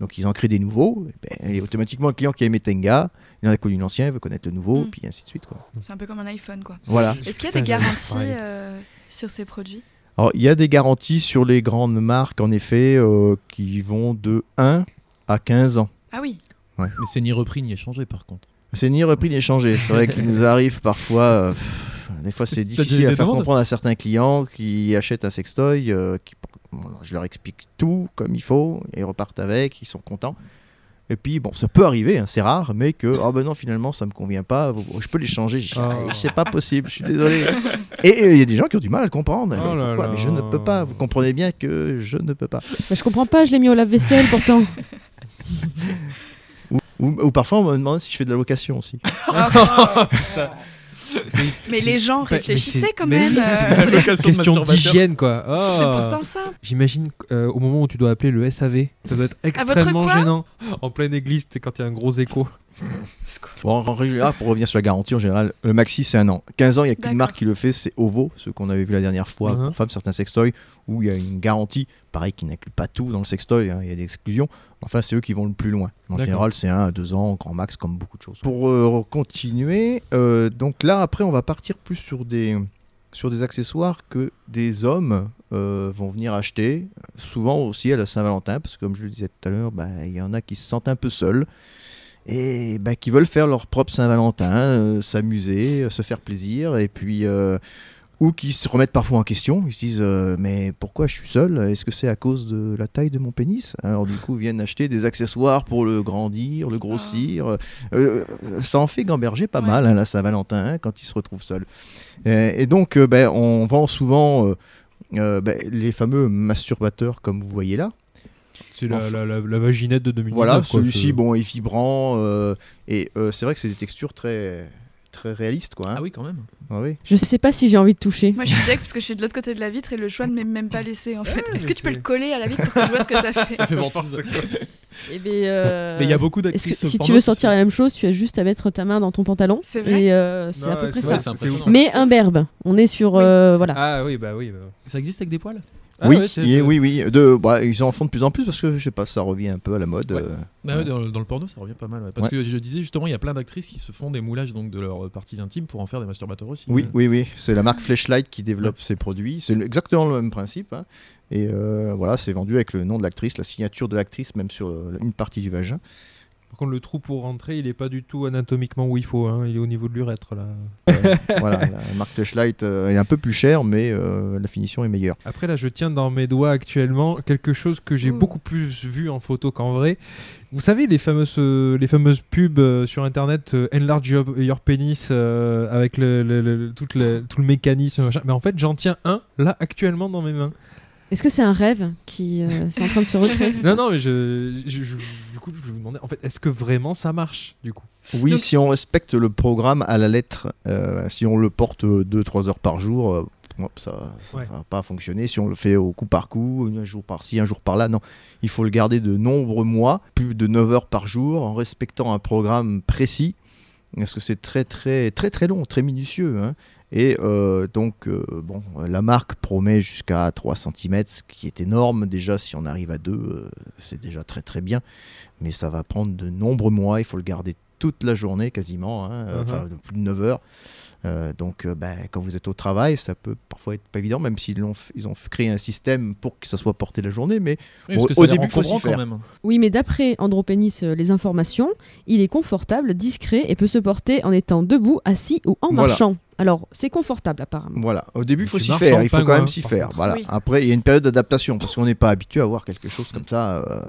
donc ils en créent des nouveaux. Et, ben, et automatiquement, le client qui a aimé Tenga, il en a connu l'ancien, il veut connaître le nouveau, Mm. puis ainsi de suite. C'est un peu comme un iPhone, quoi. Voilà. Est-ce qu'il y a des garanties euh, sur ces produits? Alors, il y a des garanties sur les grandes marques, en effet, euh, qui vont de 1 à 15 ans. Ah oui. Mais c'est ni repris ni échangé par contre. C'est ni repris ni échangé. C'est vrai qu'il nous arrive parfois. euh, pff, des fois, c'est difficile à faire demandes comprendre à certains clients qui achètent un sextoy. euh, qui, bon, alors, je leur explique tout comme il faut. Et ils repartent avec, ils sont contents. Et puis, bon, ça peut arriver, hein, c'est rare, mais que, oh ben non, finalement, ça me convient pas, je peux les changer. Je dis, Oh. Ah, c'est pas possible, je suis désolé. Et euh, il y a des gens qui ont du mal à le comprendre. Oh là Pourquoi? Là. Mais je ne peux pas, vous comprenez bien que je ne peux pas. Mais je comprends pas, je l'ai mis au lave-vaisselle pourtant. Ou, parfois, on me demande si je fais de la location aussi. mais les gens Mais- mais réfléchissaient quand mais même. oui, euh, La Question d'hygiène quoi. Oh. C'est pourtant ça. J'imagine euh, au moment où tu dois appeler le SAV, ça doit être extrêmement gênant. En pleine église, c'est quand il y a un gros écho. Bon, en règle générale, pour revenir sur la garantie, en général, le maxi c'est un an. 15 ans, il n'y a qu'une marque qui le fait, c'est Ovo, ce qu'on avait vu la dernière fois Mhm. pour femmes, certains sextoys, où il y a une garantie, pareil, qui n'inclut pas tout dans le sextoy, hein, il y a des exclusions. Enfin, c'est eux qui vont le plus loin. En général, c'est un à deux ans, grand max, comme beaucoup de choses. Pour euh, continuer, euh, donc là, après, on va partir plus sur des, sur des accessoires que des hommes euh, vont venir acheter, souvent aussi à la Saint-Valentin, parce que comme je le disais tout à l'heure, bah, il y en a qui se sentent un peu seuls et bah, qui veulent faire leur propre Saint-Valentin, s'amuser, se faire plaisir, et puis ou qui se remettent parfois en question, ils se disent euh, mais pourquoi je suis seul? Est-ce que c'est à cause de la taille de mon pénis? Alors du coup ils viennent acheter des accessoires pour le grandir, le grossir. Euh, euh, ça en fait gamberger pas Ouais. mal hein, la Saint-Valentin hein, quand ils se retrouvent seuls. Et donc euh, ben, on vend souvent euh, euh, ben, les fameux masturbateurs comme vous voyez là. C'est la, Enfin. la, la, la vaginette de 2019. Voilà, celui-ci bon est vibrant euh, et euh, c'est vrai que c'est des textures très très réalistes quoi. hein. Ah oui, quand même. Ah oui. Je sais pas si j'ai envie de toucher. Moi, je suis deck parce que je suis de l'autre côté de la vitre et le choix ne m'est même pas laissé en fait. Est-ce que tu peux le coller à la vitre pour que je vois ce que ça fait Ça fait ventouse. Eh ben, euh, Mais il y a beaucoup d'actrices. si tu veux sortir la même chose, tu as juste à mettre ta main dans ton pantalon. C'est vrai Et euh, c'est à peu près ça. Mais un berbe. On est sur Oui. euh, voilà. Ah oui, bah oui. bah. Ça existe avec des poils? Ah oui, ouais, et oui, oui. De, bah, ils en font de plus en plus parce que je sais pas, ça revient un peu à la mode. Ouais. euh, Ah ouais, dans, le- dans le porno, ça revient pas mal. Parce que je disais justement, il y a plein d'actrices qui se font des moulages donc, de leurs parties intimes pour en faire des masturbateurs aussi. Oui, Euh, oui, oui. C'est la marque Fleshlight qui développe ces produits. C'est exactement le même principe. hein. Et euh, voilà, c'est vendu avec le nom de l'actrice, la signature de l'actrice, même sur une partie du vagin. Par contre, le trou pour rentrer, il est pas du tout anatomiquement où il faut. hein. Il est au niveau de l'urètre là. voilà, la marque Fleshlight euh, est un peu plus chère, mais euh, la finition est meilleure. Après, là, je tiens dans mes doigts actuellement quelque chose que j'ai beaucoup plus vu en photo qu'en vrai. Vous savez, les fameuses, euh, les fameuses pubs euh, sur internet, euh, Enlarge your, your penis, euh, avec le, le- le- tout, le, tout le mécanisme. machin. Mais en fait, j'en tiens un là actuellement dans mes mains. Est-ce que c'est un rêve qui euh, c'est en train de se recréer ça Non, non, mais je, je- je- du coup, je vous demandais, en fait, est-ce que vraiment ça marche du coup? Oui, Donc- si on respecte le programme à la lettre, euh, si on le porte 2-3 heures par jour, euh, hop, ça ne Ouais. va pas fonctionner. Si on le fait au coup par coup, un jour par-ci, un jour par-là, non. Il faut le garder de nombreux mois, plus de 9 heures par jour, en respectant un programme précis. Parce que c'est très, très, très, très long, très minutieux. hein. Et euh, donc, euh, bon, la marque promet jusqu'à 3 cm, ce qui est énorme. Déjà, si on arrive à 2, c'est déjà très, très bien. Mais ça va prendre de nombreux mois. Il faut le garder toute la journée quasiment, hein, euh, Uh-huh. enfin plus de 9 heures. Euh, donc, euh, ben, quand vous êtes au travail, ça peut parfois être pas évident, même s'ils ils ont créé un système pour que ça soit porté la journée. Mais Oui, Au- début, faut s'y faire. même. Oui, mais d'après Andropénis, euh, les informations, il est confortable, discret et peut se porter en étant debout, assis ou en Voilà. marchant. Alors, c'est confortable apparemment. voilà, au début, il faut s'y faire. Il faut quand même s'y par faire. Voilà. Oui. Après, il y a une période d'adaptation parce qu'on n'est pas habitué à voir quelque chose comme ça euh,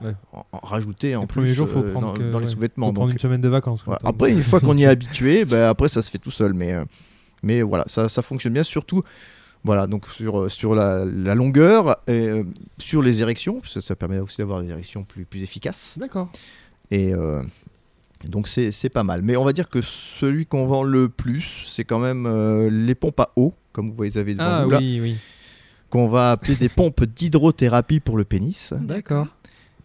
Ouais. en, en rajouter en Les plus premiers jours, faut euh, prendre dans, que- dans les sous-vêtements. Prendre une semaine de vacances. Voilà. Après, une fois qu'on y est habitué, ben, après, ça se fait tout seul. Mais, euh, mais voilà, ça, ça fonctionne bien. Surtout, voilà, donc sur, euh, sur la, la longueur et sur les érections, parce que ça permet aussi d'avoir des érections plus, plus efficaces. D'accord. Et euh, donc, c'est pas mal. Mais on va dire que celui qu'on vend le plus, c'est quand même euh, les pompes à eau, comme vous voyez, vous avez devant Ah vous là, oui, oui. qu'on va appeler des pompes d'hydrothérapie pour le pénis. D'accord.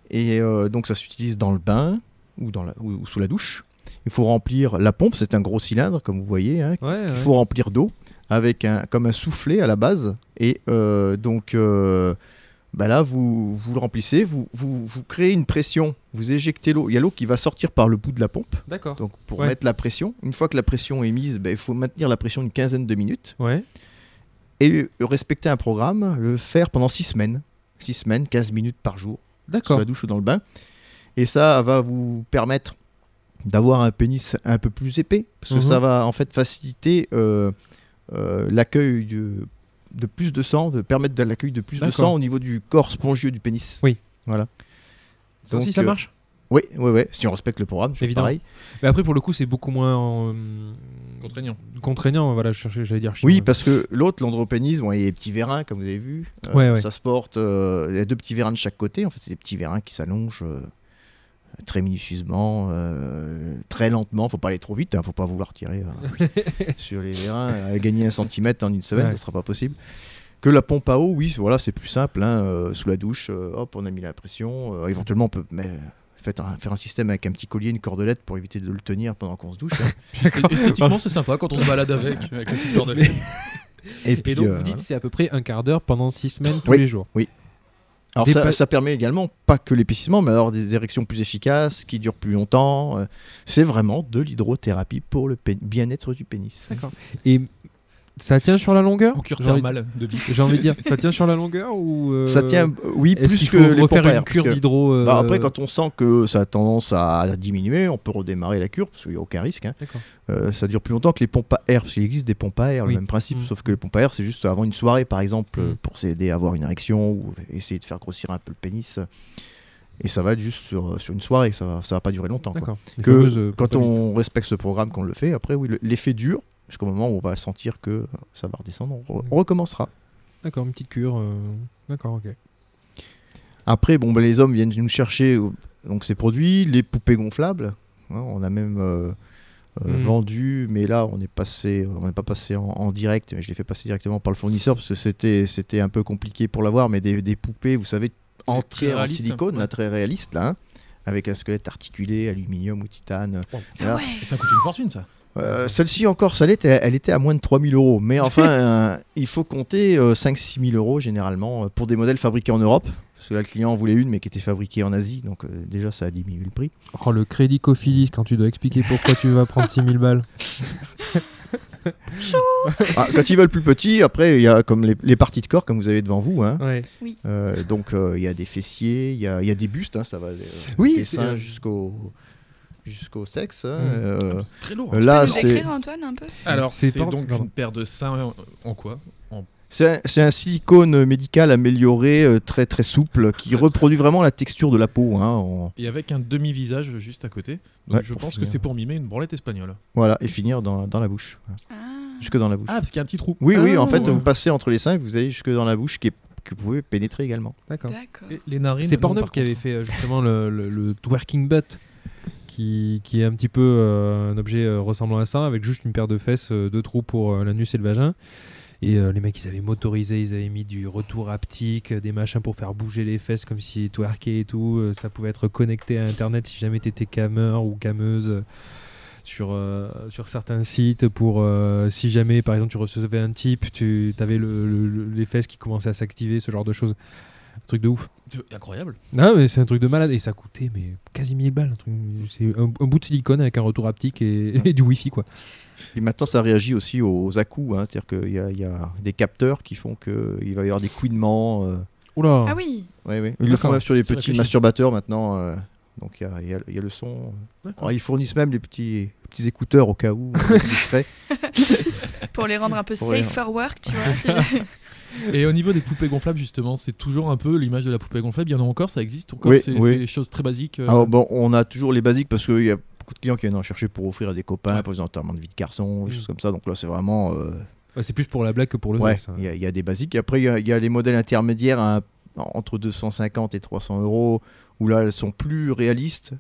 Et euh, donc ça s'utilise dans le bain ou, dans la, ou, ou sous la douche. Il faut remplir la pompe, c'est un gros cylindre comme vous voyez, hein, Ouais, qu'il ouais. faut remplir d'eau avec un, comme un soufflet à la base. Et euh, donc bah là, vous, vous le remplissez, vous, vous, vous créez une pression, vous éjectez l'eau. Il y a l'eau qui va sortir par le bout de la pompe D'accord. donc pour Ouais. mettre la pression. Une fois que la pression est mise, bah, il faut maintenir la pression une quinzaine de minutes Ouais. et euh, respecter un programme, le faire pendant 6 semaines. 6 semaines, 15 minutes par jour sous D'accord. la douche ou dans le bain. Et ça va vous permettre d'avoir un pénis un peu plus épais, parce que Mhm. ça va en fait faciliter euh, euh, l'accueil de, plus de sang, de permettre de l'accueil de plus de sang au niveau du corps spongieux du pénis. Oui. Voilà. Ça aussi, Donc, ça euh, marche? Oui, oui, oui. Si on respecte le programme, c'est Évidemment. pareil. Mais après, pour le coup, c'est beaucoup moins euh, Contraignant. contraignant. Voilà, je cherchais, j'allais dire. Oui, parce que l'autre, l'andropénis, bon, il y a des petits vérins, comme vous avez vu. Euh, Ouais, ouais. Ça se porte. euh, il y a deux petits vérins de chaque côté. En fait, c'est des petits vérins qui s'allongent euh, très minutieusement, euh, très lentement. Faut pas aller trop vite. Hein, faut pas vouloir tirer euh, sur les vérins. À gagner un centimètre en une semaine, Ouais. ça sera pas possible. Que la pompe à eau, oui, voilà, c'est plus simple. hein, euh, sous la douche, euh, hop, on a mis la pression. euh, éventuellement, on peut mais, faites un- faire un système avec un petit collier, une cordelette pour éviter de le tenir pendant qu'on se douche. hein. Esthétiquement, c'est sympa quand on se balade avec, avec la petite cordelette. Et, puis, Et donc, euh, vous dites c'est à peu près un quart d'heure pendant six semaines tous Oui. les jours. Alors ça, permet également pas que l'épaississement, mais alors des érections plus efficaces, qui durent plus longtemps. euh, C'est vraiment de l'hydrothérapie pour le bien-être du pénis. D'accord. Et ça tient sur la longueur cure J'ai envie de- thermale de bite. J'ai envie de dire, ça tient sur la longueur ou euh, Ça tient, euh, oui, plus que faut les refaire pompes à une air, cure d'hydro euh, Bah, après, quand on sent que ça a tendance à diminuer, on peut redémarrer la cure, parce qu'il n'y a aucun risque. hein. Euh, ça dure plus longtemps que les pompes à air, parce qu'il existe des pompes à air, Oui. le même principe, Mm. sauf que les pompes à air, c'est juste avant une soirée, par exemple, Mm. euh, pour s'aider à avoir une érection ou essayer de faire grossir un peu le pénis. Et ça va être juste sur, sur une soirée, ça va, ça va pas durer longtemps. quoi. Que euh, quand on respecte ce programme, qu'on le fait, après, oui, le- l'effet dure, jusqu'au moment où on va sentir que ça va redescendre, on, re- on recommencera. D'accord, une petite cure. euh, D'accord, ok. Après, bon, bah, les hommes viennent nous chercher euh, donc ces produits, les poupées gonflables. hein, on a même euh, euh, Mhm. vendu, mais là, on est passé, on n'est pas passé en, en direct. mais Je l'ai fait passer directement par le fournisseur parce que c'était, c'était un peu compliqué pour l'avoir. Mais des, des poupées, vous savez, entrées en réalistes, silicone, ouais. là, très réaliste, là, hein, avec un squelette articulé, aluminium ou titane. Voilà. Et ça coûte une fortune, ça. Euh, Celle-ci encore, ça l'était, elle était à moins de 3000 euros. Mais enfin, euh, il faut compter 5-6 000 euros généralement euh, pour des modèles fabriqués en Europe. Parce que là, le client en voulait une, mais qui était fabriquée en Asie. Donc euh, déjà, ça a diminué le prix. Oh, le crédit Cofidis, quand tu dois expliquer pourquoi tu vas prendre 6000 balles. Ah, quand ils veulent plus petit, après, il y a comme les, les parties de corps, comme vous avez devant vous. hein. Ouais. Euh, donc euh, il y a des fessiers, il y a, il y a des bustes, hein, ça va euh, Oui, des c'est- seins jusqu'au jusqu'au sexe. hein, Mm. euh, C'est très lourd. Tu là, peux nous c'est décrire, Antoine, un peu Alors, C'est donc pardon. une paire de seins en, en quoi En- C'est un, c'est un silicone médical amélioré, euh, très très souple, qui reproduit vraiment la texture de la peau. hein, en- Et avec un demi-visage juste à côté. Donc Ouais, je pense que c'est pour mimer une branlette espagnole. Voilà, et finir dans, dans la bouche. Ah. Jusque dans la bouche. Ah, parce qu'il y a un petit trou. oui, oui, en fait, ouais. vous passez entre les seins et vous allez jusque dans la bouche qui est- que vous pouvez pénétrer également. D'accord. Les narines. C'est Pornhub qui avait fait euh, justement le, le, le twerking butt, qui, est un petit peu euh, un objet euh, ressemblant à ça, avec juste une paire de fesses, euh, deux trous pour l'anus et le vagin. Et les mecs, ils avaient motorisé, ils avaient mis du retour haptique, des machins pour faire bouger les fesses comme si twerker et tout. Ça pouvait être connecté à Internet si jamais t'étais cameur ou cameuse sur, sur certains sites pour si jamais par exemple tu recevais un type, tu avais le, le- le- les fesses qui commençaient à s'activer, ce genre de choses. Un truc de ouf. Incroyable. Non, mais c'est un truc de malade et ça coûtait mais quasi 1000 balles. un truc- C'est un, un bout de silicone avec un retour haptique et, et du wifi quoi. Et maintenant, ça réagit aussi aux à-coups, hein, c'est-à-dire qu'il y, a- il y a des capteurs qui font qu'il va y avoir des couinements. euh, Oula. Ah oui Ouais, ouais. Ils le font même sur les petits masturbateurs maintenant. euh, donc il y a, y y le son. Alors, ils fournissent même les petits, petits écouteurs au cas où, euh, discrets. Pour les rendre un peu Pour safe les- for work, tu vois. Et au niveau des poupées gonflables, justement, c'est toujours un peu l'image de la poupée gonflable. Il y en a encore, ça existe encore. Oui, c'est oui. c'est des choses très basiques. euh, Alors bon, on a toujours les basiques parce qu'il y a beaucoup de clients qui viennent en chercher pour offrir à des copains, Ouais. pour des enterrements de vie de garçon, des Mm. choses comme ça. Donc là, c'est vraiment. euh, Ouais, c'est plus pour la blague que pour le ouais, vrai, ça. il y, a- il y a des basiques. Et après, il y a, il y a les modèles intermédiaires à- entre 250 et 300 euros où là, elles sont plus réalistes.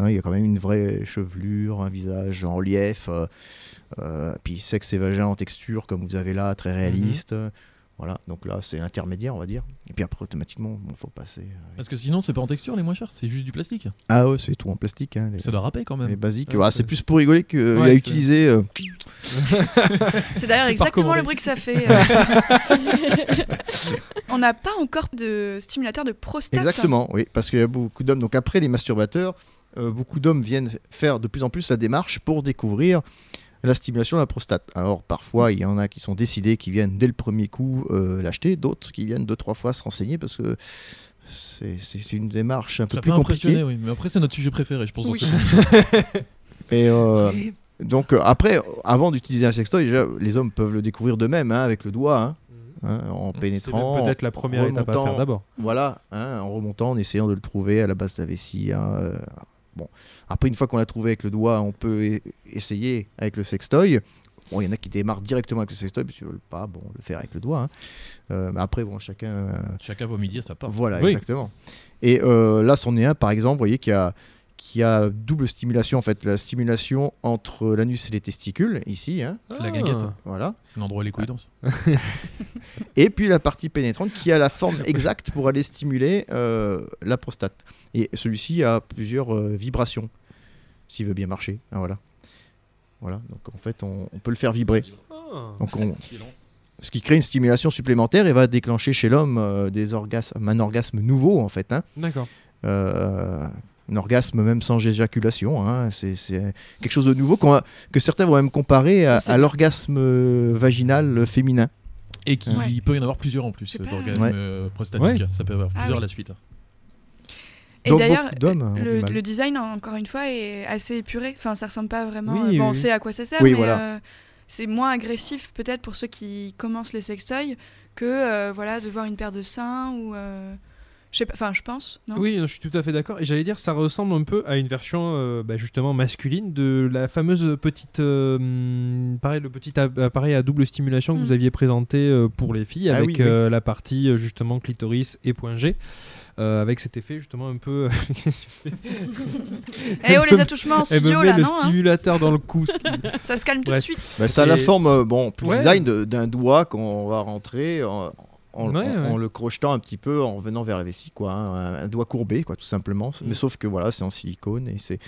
Hein, Il y a quand même une vraie chevelure, un visage en relief, euh, euh, puis sexe et vagin en texture comme vous avez là, très réaliste. Voilà, donc là c'est intermédiaire on va dire. Et puis après automatiquement, il faut passer. euh, Parce que sinon, c'est pas en texture les moins chers, c'est juste du plastique. Ah ouais, c'est tout en plastique. Hein, les, Ça doit râper quand les même. basiques. Ouais, Voilà, c'est- plus pour rigoler que Ouais, à c'est- utiliser. euh, C'est d'ailleurs C'est pas exactement le bruit que ça fait. euh. On n'a pas encore de stimulateur de prostate. Exactement, oui, parce qu'il y a beaucoup d'hommes. Donc après les masturbateurs, euh, beaucoup d'hommes viennent faire de plus en plus la démarche pour découvrir la stimulation de la prostate. Alors parfois, il y en a qui sont décidés, qui viennent dès le premier coup euh, l'acheter, d'autres qui viennent deux trois fois se renseigner parce que c'est- une démarche un peu plus compliquée. oui. Mais après, c'est notre sujet préféré, je pense. Oui. Et euh, donc euh, après, avant d'utiliser un sextoy, déjà, les hommes peuvent le découvrir d'eux-mêmes hein, avec le doigt, hein, hein, en pénétrant. peut-être la première étape à faire d'abord. Voilà, hein, en remontant, en essayant de le trouver à la base de la vessie. hein, bon. Après, une fois qu'on l'a trouvé avec le doigt, on peut e- essayer avec le sextoy. Bon, il y en a qui démarrent directement avec le sextoy, puis ils veulent pas bon, le faire avec le doigt. hein. Euh, mais après, bon, chacun. euh, Chacun va midi à sa part. voilà, Oui. exactement. Et euh, là, c'en est un, par exemple, vous voyez, qui a, qui a double stimulation en fait, la stimulation entre l'anus et les testicules ici, hein, La guinguette. voilà. C'est l'endroit où les couilles dansent. Et puis la partie pénétrante qui a la forme exacte pour aller stimuler euh, la prostate. Et celui-ci a plusieurs euh, vibrations, s'il veut bien marcher. Ah, voilà. Voilà, donc en fait on, on peut le faire vibrer. Ah. Donc on- ce qui crée une stimulation supplémentaire et va déclencher chez l'homme euh, des orgasmes, un orgasme nouveau en fait. hein. D'accord. Euh, un orgasme même sans éjaculation. hein. C'est quelque chose de nouveau que certains vont même comparer à, l'orgasme euh, vaginal féminin. Et qu'il Ouais. peut y en avoir plusieurs en plus euh, d'orgasmes Ouais. euh, prostatiques. Ça peut avoir Ah plusieurs à la suite. Et d'ailleurs, du le, design, encore une fois, est assez épuré. Enfin, ça ressemble pas vraiment. Oui, euh, bon, oui, on sait à quoi ça sert, Oui, mais voilà. euh, c'est moins agressif peut-être pour ceux qui commencent les sextoys que euh, voilà de voir une paire de seins ou. Je sais pas. Enfin, je pense. Non Oui, non, je suis tout à fait d'accord. Et j'allais dire, ça ressemble un peu à une version euh, bah, justement masculine de la fameuse petite, euh, pareil, le petit appareil à double stimulation que Mm. vous aviez présenté euh, pour les filles, Ah avec oui, oui. euh, la partie justement clitoris et point G. euh, avec cet effet justement un peu. Eh oh, les attouchements en Elle me studio met là, le non hein stimulateur dans le cou. ce qui- Ça se calme tout de suite. Bah, ça a la forme, bon, plus Ouais. design de- d'un doigt qu'on va rentrer en, en- Ouais, en- ouais. en le crochetant un petit peu, en revenant vers la vessie, quoi. hein, un, un doigt courbé, quoi, tout simplement. Mm. Mais sauf que voilà, c'est en silicone et c'est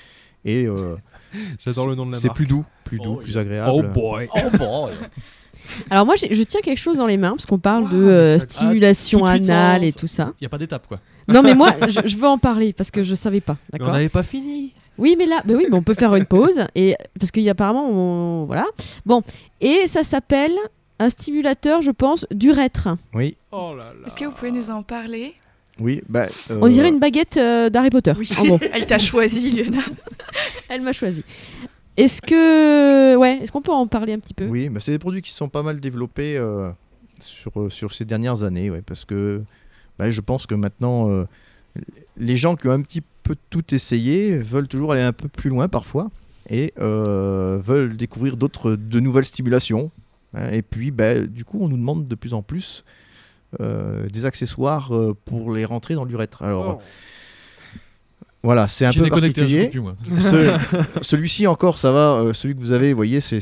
et euh, J'adore le nom de la c'est marque. plus doux, plus doux, Oh, plus yeah. agréable. Oh boy. Oh bon Alors moi, je tiens quelque chose dans les mains parce qu'on parle Wow, de euh, ça- stimulation Ah, anale et tout ça. Il n'y a pas d'étape quoi. Non, mais moi, je, je veux en parler parce que je savais pas. D'accord. on n'avait pas fini. Oui, mais là, bah oui, mais on peut faire une pause et parce qu'il y a apparemment, on- voilà. Bon, et ça s'appelle un stimulateur, je pense, d'urètre. Oui, Oh là là. Est-ce que vous pouvez nous en parler? Oui. Bah, euh, On dirait une baguette euh, d'Harry Potter. Oui. En gros, Elle t'a choisi, Luna. elle m'a choisi. Est-ce que, ouais, est-ce qu'on peut en parler un petit peu? Oui, bah, c'est des produits qui sont pas mal développés euh, sur, sur ces dernières années, ouais, parce que bah, je pense que maintenant, euh, les gens qui ont un petit peu tout essayé veulent toujours aller un peu plus loin parfois et euh, veulent découvrir d'autres, de nouvelles stimulations. Hein. et puis, bah, du coup, on nous demande de plus en plus euh, des accessoires euh, pour les rentrer dans l'urètre. Alors, Oh. Voilà, c'est un peu particulier. Ce- Celui-ci encore, ça va. euh, celui que vous avez, vous voyez, c'est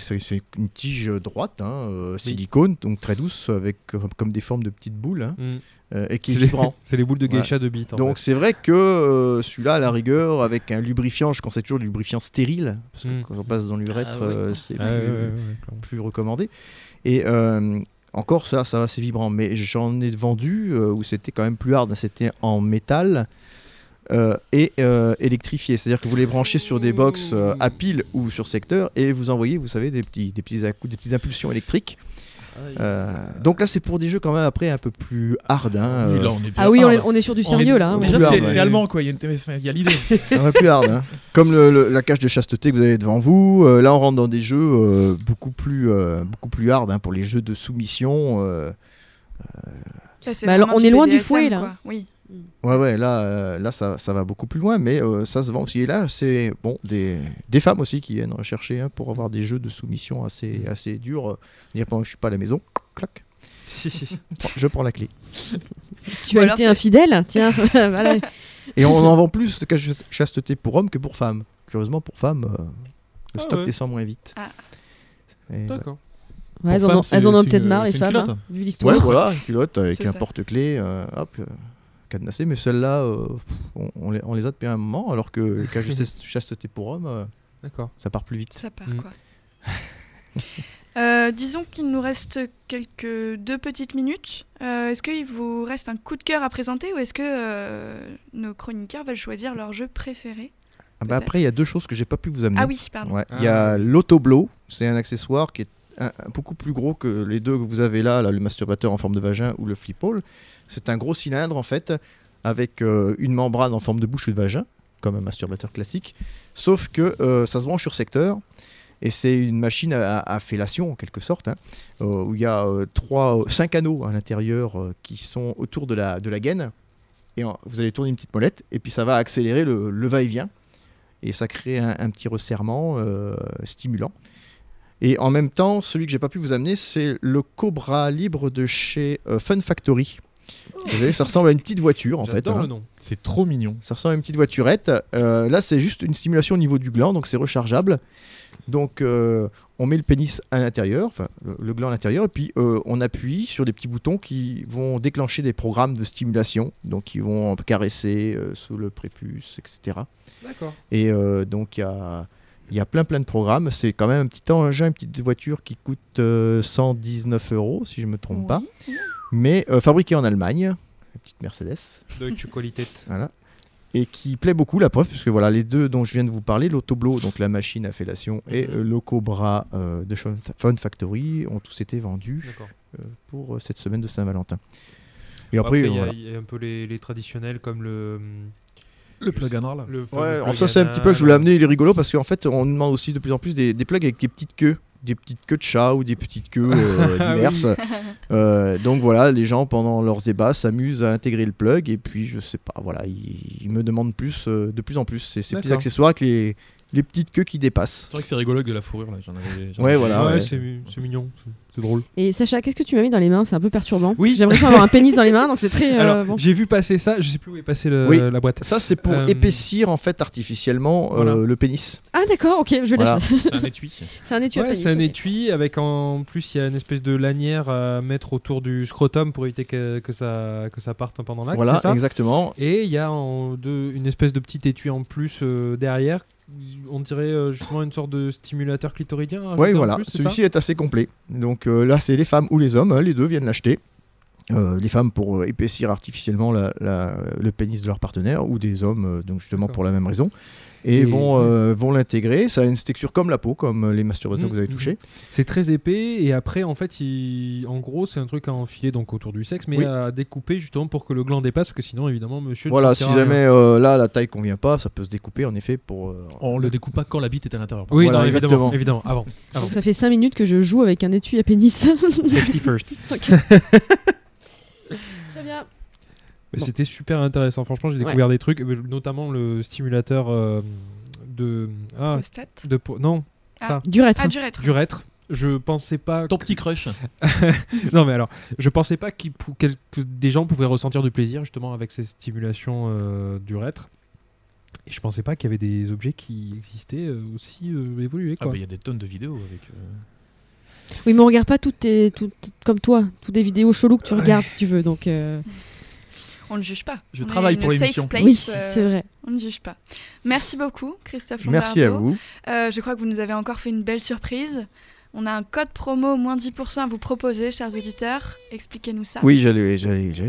une tige droite, hein, euh, silicone, donc très douce, avec euh, comme des formes de petites boules, hein, Mm. euh, et qui C'est est les, vibrant. c'est les boules de Ouais. geisha de bite. en Donc c'est vrai que euh, celui-là, à la rigueur, avec un lubrifiant, je conseille toujours du lubrifiant stérile, parce que Mm. quand on passe dans l'urètre, Ah oui. euh, c'est Ah, plus, ouais, ouais, ouais, ouais, clairement. plus recommandé. Et euh, encore, ça, ça va, c'est vibrant. Mais j'en ai vendu euh, où c'était quand même plus hard. C'était en métal euh, et euh, électrifié. C'est-à-dire que vous les branchez sur des box euh, à pile ou sur secteur et vous envoyez, vous savez, des petits, des petits, des petites impulsions électriques. Euh, donc là, c'est pour des jeux quand même après un peu plus hard. hein, Oui, là, on est Ah oui, on est, hard. on est sur du est- sérieux là. hein. Déjà, c'est ouais. allemand quoi. Il y a, l'idée. un peu plus hard. hein. Comme le- le- la cage de chasteté que vous avez devant vous. euh, là, on rentre dans des jeux euh, beaucoup plus, euh, beaucoup plus hard hein, pour les jeux de soumission. euh, Là, Bah, alors, on est loin du fouet, là. quoi. Oui. Ouais, ouais, là, euh, là ça, ça va beaucoup plus loin, mais euh, ça se vend aussi. Et là, c'est bon, des, des femmes aussi qui viennent rechercher hein, pour avoir des jeux de soumission assez, assez durs. euh, dire pendant que je suis pas à la maison, clac, je prends la clé. Tu Ou as été infidèle, tiens. voilà. Et on en vend plus de chasteté pour hommes que pour femmes. Curieusement, pour femmes, euh, le Ah stock ouais. descend moins vite. Ah. Ouais. D'accord. Ouais, elles, en ont, elles en peut-être marre, les femmes, culotte. hein, vu Ouais, l'histoire. voilà, une culotte avec un euh, hop, euh, cadenassé. Mais celles-là, euh, on, on les, on les a depuis un moment, alors que de chasteté pour hommes, euh, D'accord. ça part plus vite. Ça part Mm. quoi. Euh, disons qu'il nous reste quelques deux petites minutes. Euh, est-ce qu'il vous reste un coup de cœur à présenter ou est-ce que euh, nos chroniqueurs veulent choisir leur jeu préféré Ah bah après, il y a deux choses que j'ai pas pu vous amener. Ah oui, pardon. Ouais, Ah. Il y a l'autoblow, c'est un accessoire qui est beaucoup plus gros que les deux que vous avez là, là, le masturbateur en forme de vagin ou le flip-all. C'est un gros cylindre en fait, avec euh, une membrane en forme de bouche ou de vagin, comme un masturbateur classique, sauf que euh, ça se branche sur secteur. Et c'est une machine à, à fellation en quelque sorte, hein, euh, où il y a trois, cinq anneaux à l'intérieur qui sont autour de la, de la gaine. Et vous allez tourner une petite molette, et puis ça va accélérer le, va-et-vient et ça crée un, petit resserrement stimulant. Et en même temps, celui que j'ai pas pu vous amener, c'est le Cobra libre de chez euh, Fun Factory. Vous voyez, ça ressemble à une petite voiture en fait. Hein. C'est trop mignon. Ça ressemble à une petite voiturette. Euh, là, c'est juste une stimulation au niveau du gland, donc c'est rechargeable. Donc, euh, on met le pénis à l'intérieur, enfin le, le gland à l'intérieur, et puis euh, on appuie sur des petits boutons qui vont déclencher des programmes de stimulation, donc qui vont caresser sous le prépuce, etc. D'accord. Et donc, il y a, il y a plein plein de programmes. C'est quand même un petit engin, une petite voiture qui coûte euh, 119 euros, si je ne me trompe pas, mais euh, fabriquée en Allemagne, une petite Mercedes. Deutsche Qualität. Voilà. Et qui plaît beaucoup, la preuve, puisque voilà, les deux dont je viens de vous parler, l'Autoblo, donc la machine à fellation, et Mhm. euh, le Cobra euh, de Fun Factory, ont tous été vendus euh, pour euh, cette semaine de Saint-Valentin. Et Après, après, il y, a- voilà. il y a un peu les, les traditionnels comme le. Le plug anal. le Ouais, plug ça c'est un petit peu, je voulais amener, il est rigolo parce qu'en fait on demande aussi de plus en plus des, des plugs avec des petites queues, des petites queues de chat ou des petites queues euh, Ah oui. diverses. Euh, donc voilà, les gens pendant leurs ébats s'amusent à intégrer le plug et puis je sais pas, voilà, ils, ils me demandent plus, euh, de plus en plus ces, ces petits accessoires avec les, les petites queues qui dépassent. C'est vrai que c'est rigolo avec de la fourrure là. J'en avais. j'en Ouais, avais- voilà. ouais, ouais. c'est c'est mignon, c'est- c'est drôle. Et Sacha, qu'est-ce que tu m'as mis dans les mains? C'est un peu perturbant. Oui. J'ai l'impression d'avoir un pénis dans les mains, donc c'est très. euh, Alors, bon. j'ai vu passer ça, je sais plus où est passé le- Oui. la boîte. Ça c'est pour Euh, épaissir en fait artificiellement euh, le pénis. Ah d'accord, ok, je vais Voilà. lâcher. C'est un étui. C'est un étui à Ouais, pénis. c'est un ok. étui avec en plus il y a une espèce de lanière à mettre autour du scrotum pour éviter que, que ça, que ça parte pendant l'acte, voilà, c'est ça? exactement. Et il y a en deux- une espèce de petit étui en plus euh, derrière. On dirait euh, justement une sorte de stimulateur clitoridien. Oui, voilà, celui-ci est assez complet. Donc euh, là, c'est les femmes ou les hommes, hein, les deux viennent l'acheter. Euh, les femmes pour euh, épaissir artificiellement la- la- le pénis de leur partenaire, ou des hommes, donc justement pour la même raison. Et, Et- vont, euh, vont l'intégrer. Ça a une texture comme la peau, comme euh, les masturbateurs que vous avez mhm. touchés. C'est très épais et après en fait il... en gros c'est un truc à enfiler donc autour du sexe mais Oui. à découper justement pour que le gland dépasse parce que sinon évidemment monsieur ne Voilà, si jamais euh, là la taille convient pas, ça peut se découper en effet pour. euh, On le découpe pas quand la bite est à l'intérieur. Oui, Voilà, non, évidemment, évidemment, avant. avant. Donc ça fait 5 minutes que je joue avec un étui à pénis. Safety first. Mais Bon. C'était super intéressant. Franchement, j'ai découvert des trucs, notamment le stimulateur euh, de. Ah, Prostate. de. po- Non, Ah. ça. Du rétro. Ah. Je pensais pas. Ton petit crush. Non, mais alors, je pensais pas qu'il pou- quel- que des gens pouvaient ressentir du plaisir justement avec ces stimulations euh, du rétre. Et je pensais pas qu'il y avait des objets qui existaient euh, aussi euh, évolués. Ah Quoi. bah il y a des tonnes de vidéos avec. euh, Oui, mais on regarde pas toutes tes, toutes, comme toi, toutes des vidéos cheloues que tu Ouais. regardes si tu veux. Donc, euh, On ne juge pas. Je On travaille pour safe l'émission. place, oui, euh, c'est vrai. On ne juge pas. Merci beaucoup, Christophe Merci à Lombardo. vous. Euh, je crois que vous nous avez encore fait une belle surprise. On a un code promo moins 10% à vous proposer, chers auditeurs. Expliquez-nous ça. Oui, j'allais,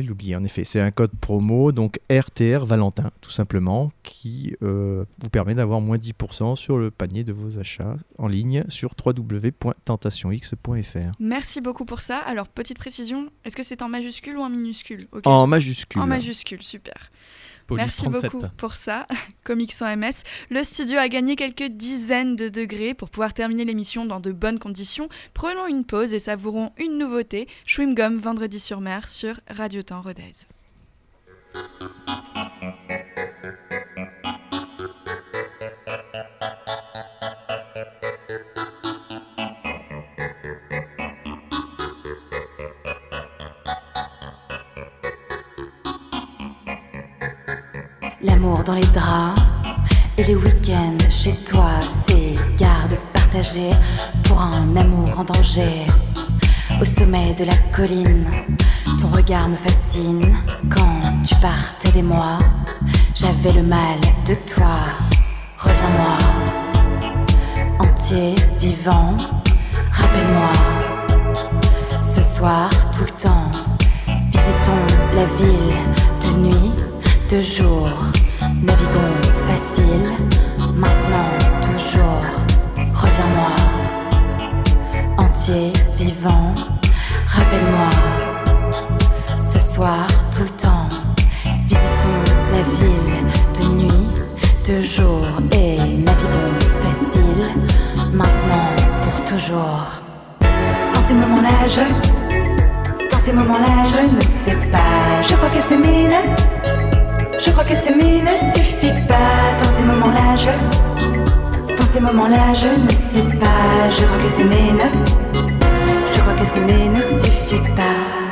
l'oublier en effet. C'est un code promo, donc RTR Valentin, tout simplement, qui euh, vous permet d'avoir moins 10% sur le panier de vos achats en ligne sur www.tentationx.fr. Merci beaucoup pour ça. Alors, petite précision, est-ce que c'est en majuscule ou en minuscule? En majuscule. En majuscule, super. Police Merci 37. beaucoup pour ça, Comics sans MS. Le studio a gagné quelques dizaines de degrés pour pouvoir terminer l'émission dans de bonnes conditions. Prenons une pause et savourons une nouveauté, Chewing Gum vendredi sur mer sur Radio Temps Rodez. L'amour dans les draps et les week-ends chez toi, c'est garde partagée pour un amour en danger. Au sommet de la colline, ton regard me fascine. Quand tu partais des mois, j'avais le mal de toi. Reviens-moi, entier, vivant, rappelle-moi. Ce soir, tout le temps, visitons la ville de nuit, de jour. Naviguons facile, maintenant, toujours. Reviens-moi, entier, vivant, rappelle-moi. Ce soir, tout le temps, visitons la ville de nuit, de jour. Et naviguons facile, maintenant, pour toujours. Dans ces moments-là, je. Dans ces moments-là, je ne sais pas. Je crois que c'est mine. Je crois que c'est mine ne suffit pas. Dans ces moments-là, je. Dans ces moments-là, je ne sais pas. Je crois que c'est mine. Je crois que mine ne suffit pas.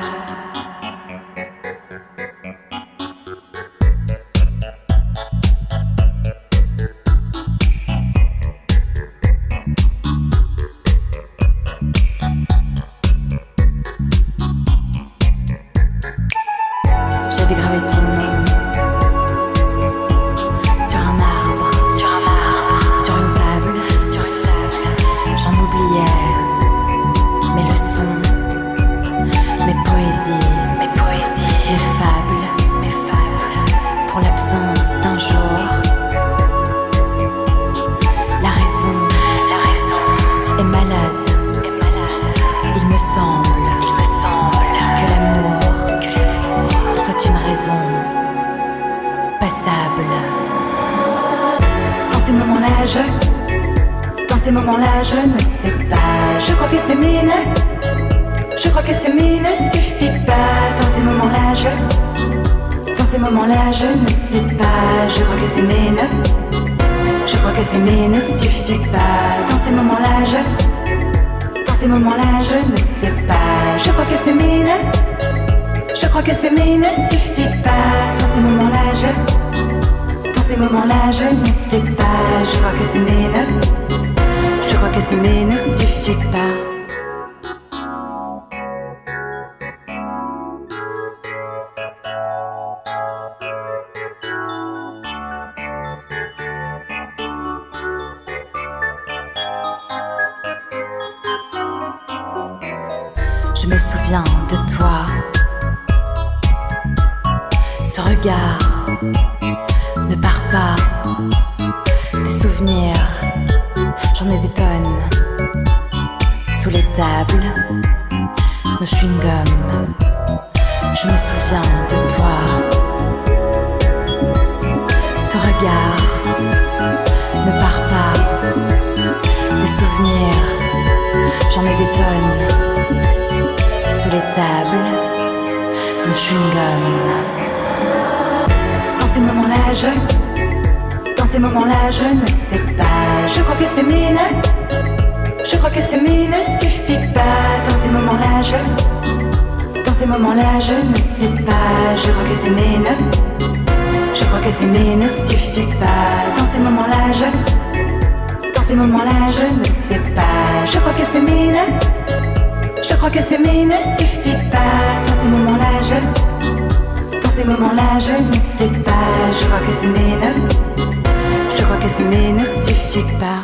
Ce regard ne part pas. Des souvenirs, j'en ai des tonnes. Sous les tables, nos chewing-gums. Je me souviens de toi. Ce regard ne part pas. Des souvenirs, j'en ai des tonnes les tables, le chewing-gum. Ces moments-là, je. Dans ces moments-là, je ne sais pas. Je crois que c'est mine. Je crois que c'est mine ne suffit pas. Dans ces moments-là, je. Dans ces moments-là, je ne sais pas. Je crois que c'est mine. Je crois que c'est mine ne suffit pas. Dans ces moments-là, je. Dans ces moments-là, je ne sais pas. Je crois que c'est mine. Je crois que s'aimer ne suffit pas. Dans ces moments-là, ces moments-là, je ne sais pas. Je crois que s'aimer ne. Je crois que ne suffit pas.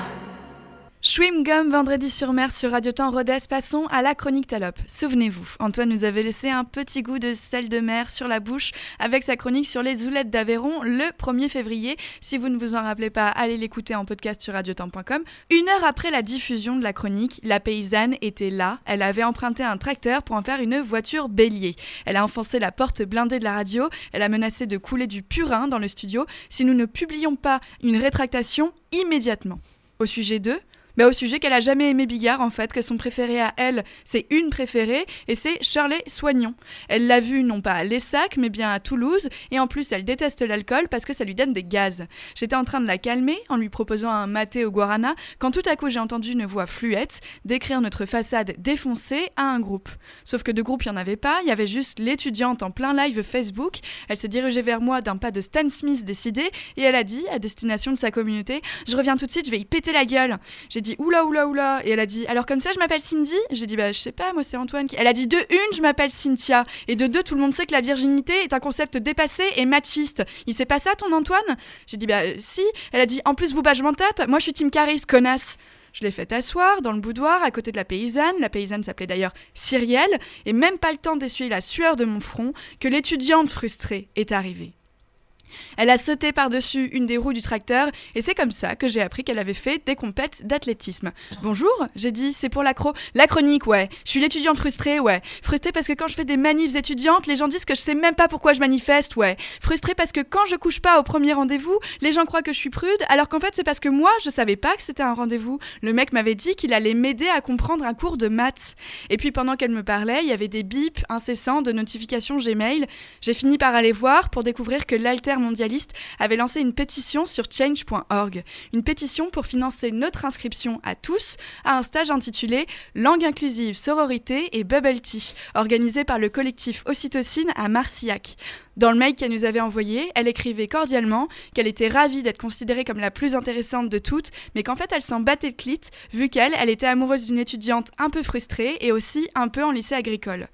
Gum, vendredi sur mer sur Radio Temps Rodez. Passons à la chronique Talop. Souvenez-vous, Antoine nous avait laissé un petit goût de sel de mer sur la bouche avec sa chronique sur les zoulettes d'Aveyron le 1er février. Si vous ne vous en rappelez pas, allez l'écouter en podcast sur radiotemps.com. Une heure après la diffusion de la chronique, la paysanne était là. Elle avait emprunté un tracteur pour en faire une voiture bélier. Elle a enfoncé la porte blindée de la radio. Elle a menacé de couler du purin dans le studio si nous ne publions pas une rétractation immédiatement. Au sujet 2, bah, au sujet qu'elle a jamais aimé Bigard en fait, que son préféré à elle, c'est une préférée et c'est Shirley Soignon. Elle l'a vu non pas à Lessac mais bien à Toulouse et en plus elle déteste l'alcool parce que ça lui donne des gaz. J'étais en train de la calmer en lui proposant un maté au guarana quand tout à coup j'ai entendu une voix fluette décrire notre façade défoncée à un groupe. Sauf que de groupe il n'y en avait pas, il y avait juste l'étudiante en plein live Facebook. Elle s'est dirigée vers moi d'un pas de Stan Smith décidé et elle a dit à destination de sa communauté "Je reviens tout de suite, je vais y péter la gueule." J'ai dit oula oula oula. Et elle a dit alors comme ça je m'appelle Cindy? J'ai dit bah je sais pas moi c'est Antoine qui. Elle a dit de une je m'appelle Cynthia. Et de deux tout le monde sait que la virginité est un concept dépassé et machiste. Il sait pas ça ton Antoine? J'ai dit bah euh, si. Elle a dit en plus bah je m'en tape. Moi je suis Tim Caris connasse. Je l'ai fait asseoir dans le boudoir à côté de la paysanne. La paysanne s'appelait d'ailleurs Cyrielle, et même pas le temps d'essuyer la sueur de mon front que l'étudiante frustrée est arrivée. Elle a sauté par-dessus une des roues du tracteur et c'est comme ça que j'ai appris qu'elle avait fait des compètes d'athlétisme. Bonjour, j'ai dit, c'est pour l'accro. La chronique, ouais. Je suis l'étudiante frustrée, ouais. Frustrée parce que quand je fais des manifs étudiantes, les gens disent que je sais même pas pourquoi je manifeste, ouais. Frustrée parce que quand je couche pas au premier rendez-vous, les gens croient que je suis prude, alors qu'en fait c'est parce que moi je savais pas que c'était un rendez-vous. Le mec m'avait dit qu'il allait m'aider à comprendre un cours de maths. Et puis pendant qu'elle me parlait, il y avait des bips incessants de notifications Gmail. J'ai fini par aller voir pour découvrir que l'alter mondialiste avait lancé une pétition sur change.org, une pétition pour financer notre inscription à tous à un stage intitulé Langue inclusive, sororité et bubble tea, organisé par le collectif Ocytocine à Marcillac. Dans le mail qu'elle nous avait envoyé, elle écrivait cordialement qu'elle était ravie d'être considérée comme la plus intéressante de toutes, mais qu'en fait elle s'en battait le clit, vu qu'elle, elle était amoureuse d'une étudiante un peu frustrée et aussi un peu en lycée agricole.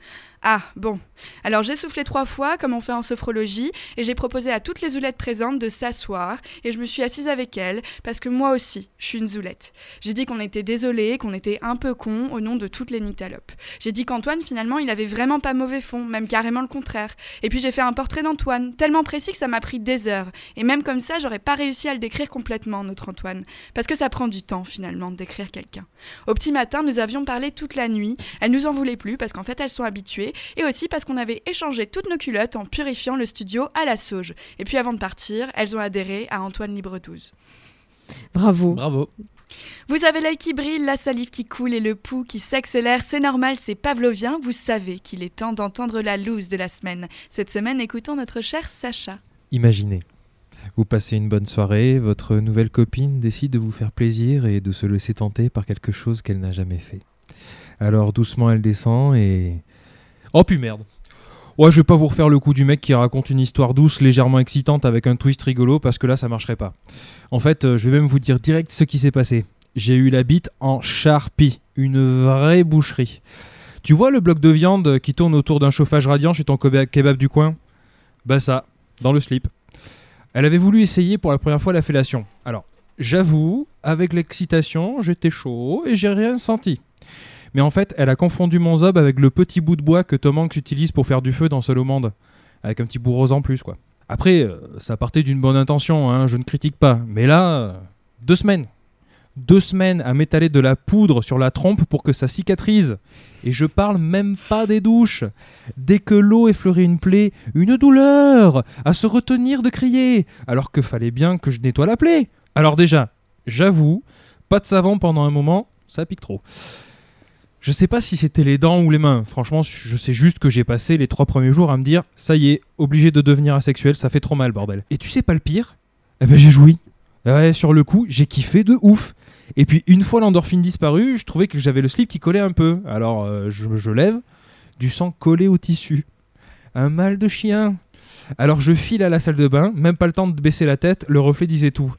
Ah, bon. Alors j'ai soufflé trois fois, comme on fait en sophrologie, et j'ai proposé à toutes les zoulettes présentes de s'asseoir, et je me suis assise avec elles, parce que moi aussi, je suis une zoulette. J'ai dit qu'on était désolé, qu'on était un peu con, au nom de toutes les nyctalopes. J'ai dit qu'Antoine, finalement, il avait vraiment pas mauvais fond, même carrément le contraire. Et puis j'ai fait un portrait d'Antoine, tellement précis que ça m'a pris des heures. Et même comme ça, j'aurais pas réussi à le décrire complètement, notre Antoine. Parce que ça prend du temps, finalement, de décrire quelqu'un. Au petit matin, nous avions parlé toute la nuit. Elles nous en voulaient plus, parce qu'en fait, elles sont habituées et aussi parce qu'on avait échangé toutes nos culottes en purifiant le studio à la sauge. Et puis avant de partir, elles ont adhéré à Antoine Libre 12. Bravo. Bravo. Vous avez l'œil qui brille, la salive qui coule et le pouls qui s'accélère. C'est normal, c'est pavlovien. Vous savez qu'il est temps d'entendre la loose de la semaine. Cette semaine, écoutons notre cher Sacha. Imaginez. Vous passez une bonne soirée, votre nouvelle copine décide de vous faire plaisir et de se laisser tenter par quelque chose qu'elle n'a jamais fait. Alors doucement elle descend et... Oh puis merde Ouais, je vais pas vous refaire le coup du mec qui raconte une histoire douce, légèrement excitante avec un twist rigolo parce que là ça marcherait pas. En fait, euh, je vais même vous dire direct ce qui s'est passé. J'ai eu la bite en charpie, une vraie boucherie. Tu vois le bloc de viande qui tourne autour d'un chauffage radiant chez ton kebab du coin? Bah ça, dans le slip. Elle avait voulu essayer pour la première fois la fellation. Alors, j'avoue, avec l'excitation, j'étais chaud et j'ai rien senti. Mais en fait, elle a confondu mon zob avec le petit bout de bois que Tom Hanks utilise pour faire du feu dans Seul au monde. Avec un petit bout rose en plus, quoi. Après, euh, ça partait d'une bonne intention, hein, je ne critique pas. Mais là, euh, deux semaines. Deux semaines à m'étaler de la poudre sur la trompe pour que ça cicatrise. Et je parle même pas des douches. Dès que l'eau effleurait une plaie, une douleur À se retenir de crier Alors que fallait bien que je nettoie la plaie. Alors déjà, j'avoue, pas de savon pendant un moment, ça pique trop. Je sais pas si c'était les dents ou les mains. Franchement, je sais juste que j'ai passé les trois premiers jours à me dire ça y est, obligé de devenir asexuel, ça fait trop mal, bordel. Et tu sais pas le pire? Eh ben j'ai joui. Sur le coup, j'ai kiffé de ouf. Et puis une fois l'endorphine disparue, je trouvais que j'avais le slip qui collait un peu. Alors euh, je, je lève, du sang collé au tissu. Un mal de chien. Alors je file à la salle de bain, même pas le temps de baisser la tête, le reflet disait tout.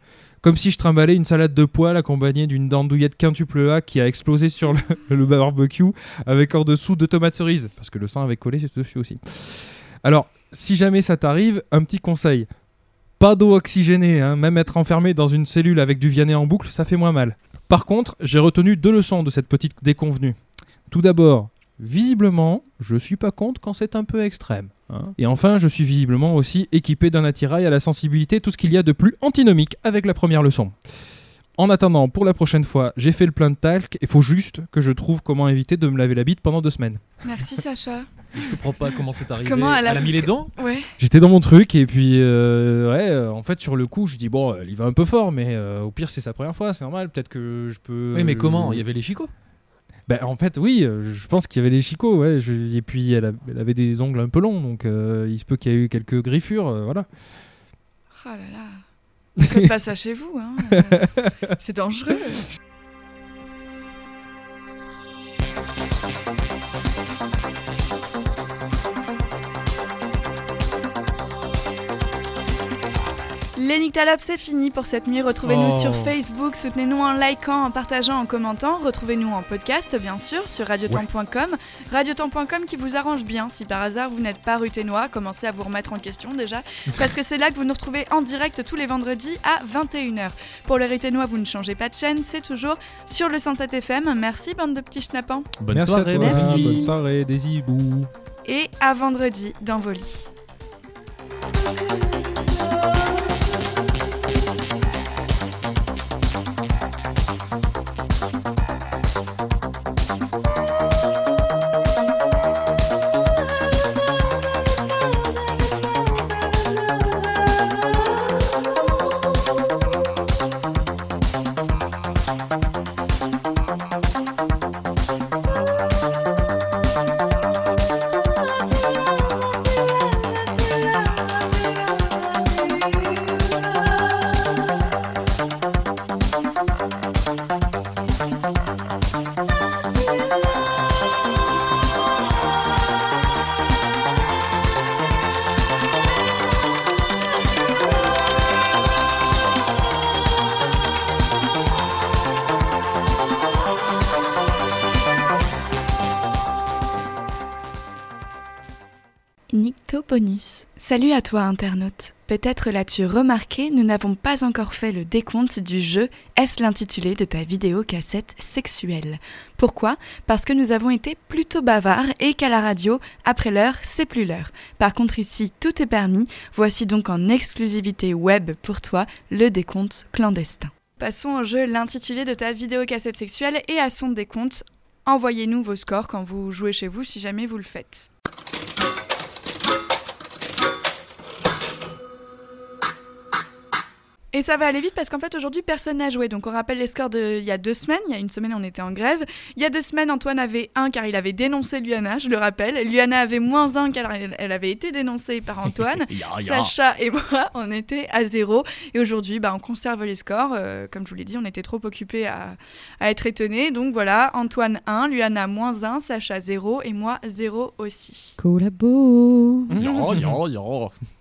Comme si je trimballais une salade de poils accompagnée d'une dandouillette quintuple A qui a explosé sur le, barbecue avec en dessous deux tomates cerises. Parce que le sang avait collé dessus aussi. Alors, si jamais ça t'arrive, un petit conseil. Pas d'eau oxygénée, hein. même être enfermé dans une cellule avec du Vianney en boucle, ça fait moins mal. Par contre, j'ai retenu deux leçons de cette petite déconvenue. Tout d'abord, visiblement, je suis pas contre quand c'est un peu extrême. Hein. Et enfin, je suis visiblement aussi équipé d'un attirail à la sensibilité, tout ce qu'il y a de plus antinomique avec la première leçon. En attendant, pour la prochaine fois, j'ai fait le plein de talc, il faut juste que je trouve comment éviter de me laver la bite pendant deux semaines. Merci Sacha. Je comprends pas comment c'est arrivé. Comment elle a- mis les dents? Ouais. J'étais dans mon truc et puis euh, ouais, euh, en fait sur le coup, je dis bon, il va un peu fort, mais euh, au pire c'est sa première fois, c'est normal. Peut-être que je peux. Oui, mais comment? Il y avait les chicots? Bah, en fait, oui, euh, je pense qu'il y avait les chicots, ouais. je- Et puis elle, a- elle avait des ongles un peu longs, donc euh, il se peut qu'il y ait eu quelques griffures, euh, voilà. Oh là là. Ne faites pas ça chez vous. Hein. C'est dangereux. Les Nyctalopes, c'est fini pour cette nuit. Retrouvez-nous Oh. sur Facebook, soutenez-nous en likant, en partageant, en commentant. Retrouvez-nous en podcast, bien sûr, sur radiotemps.com. Radiotemps.com qui vous arrange bien si par hasard vous n'êtes pas ruténois. Commencez à vous remettre en question déjà, parce que c'est là que vous nous retrouvez en direct tous les vendredis à 21h. Pour le ruténois, vous ne changez pas de chaîne, c'est toujours sur le 107 FM. Merci, bande de petits schnappants. Bonne Merci soirée. à toi, Merci. bonne soirée, des hiboux. Et à vendredi dans vos lits. Salut à toi internaute. Peut-être l'as-tu remarqué, nous n'avons pas encore fait le décompte du jeu Est-ce l'intitulé de ta vidéo cassette sexuelle? Pourquoi? Parce que nous avons été plutôt bavards et qu'à la radio, après l'heure, c'est plus l'heure. Par contre ici, tout est permis. Voici donc en exclusivité web pour toi le décompte clandestin. Passons au jeu l'intitulé de ta vidéo cassette sexuelle et à son décompte. Envoyez-nous vos scores quand vous jouez chez vous si jamais vous le faites. Et ça va aller vite parce qu'en fait aujourd'hui personne n'a joué. Donc on rappelle les scores d'il y a deux semaines. Il y a une semaine on était en grève. Il y a deux semaines Antoine avait 1 car il avait dénoncé Luana, je le rappelle. Luana avait moins 1 car elle avait été dénoncée par Antoine. Sacha et moi on était à zéro. Et aujourd'hui bah, on conserve les scores. Euh, comme je vous l'ai dit on était trop occupés à, à être étonnés. Donc voilà Antoine 1, Luana moins 1, Sacha 0 et moi 0 aussi. Collabo. Ya.